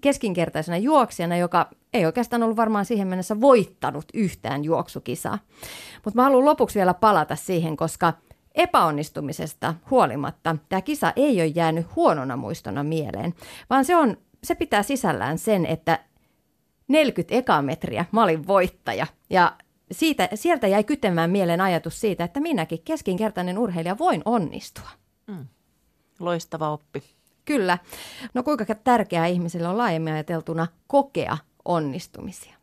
keskinkertaisena juoksijana, joka ei oikeastaan ollut varmaan siihen mennessä voittanut yhtään juoksukisaa. Mutta mä haluan lopuksi vielä palata siihen, koska epäonnistumisesta huolimatta tämä kisa ei ole jäänyt huonona muistona mieleen, vaan se, on, se pitää sisällään sen, että 40 ekametriä mä olin voittaja ja siitä, sieltä jäi kytemään mieleen ajatus siitä, että minäkin keskinkertainen urheilija voin onnistua. Mm. Loistava oppi. Kyllä. No kuinka tärkeää ihmisille on laajemmin ajateltuna kokea onnistumisia?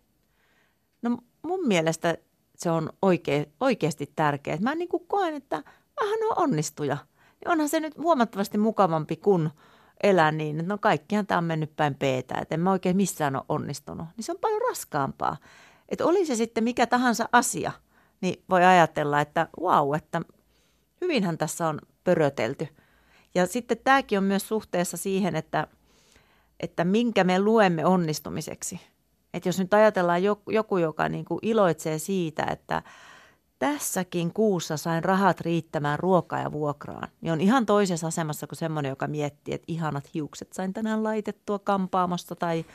No mun mielestä se on oikea, oikeasti tärkeää. Mä niin kuin koen, että vähän on onnistuja. Onhan se nyt huomattavasti mukavampi kuin elää niin, että no kaikkihan tämä on mennyt päin peetä, että en mä oikein missään ole onnistunut. Niin se on paljon raskaampaa. Että oli se sitten mikä tahansa asia, niin voi ajatella, että wow, että hyvinhän tässä on pörötelty. Ja sitten tämäkin on myös suhteessa siihen, että, että minkä me luemme onnistumiseksi. Että jos nyt ajatellaan joku, joku joka niin kuin iloitsee siitä, että tässäkin kuussa sain rahat riittämään ruokaa ja vuokraan, niin on ihan toisessa asemassa kuin semmoinen, joka miettii, että ihanat hiukset sain tänään laitettua kampaamosta tai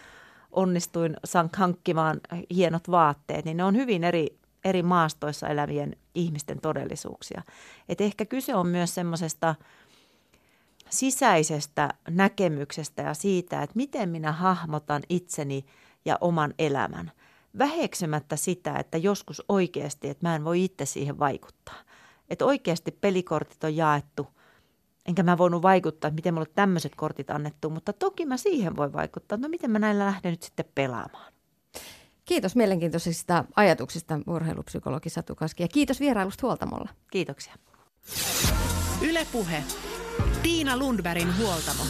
onnistuin hankkimaan hienot vaatteet, niin ne on hyvin eri, eri maastoissa elävien ihmisten todellisuuksia. Et ehkä kyse on myös semmoisesta sisäisestä näkemyksestä ja siitä, että miten minä hahmotan itseni ja oman elämän – väheksymättä sitä, että joskus oikeasti, että mä en voi itse siihen vaikuttaa. Että oikeasti pelikortit on jaettu, enkä mä voinut vaikuttaa, että miten mulle tämmöiset kortit annettu, mutta toki mä siihen voi vaikuttaa, no miten mä näillä lähden nyt sitten pelaamaan. Kiitos mielenkiintoisista ajatuksista urheilupsykologi Satu Kaski ja kiitos vierailusta Huoltamolla. Kiitoksia. Ylepuhe. Tiina Lundbergin Huoltamo.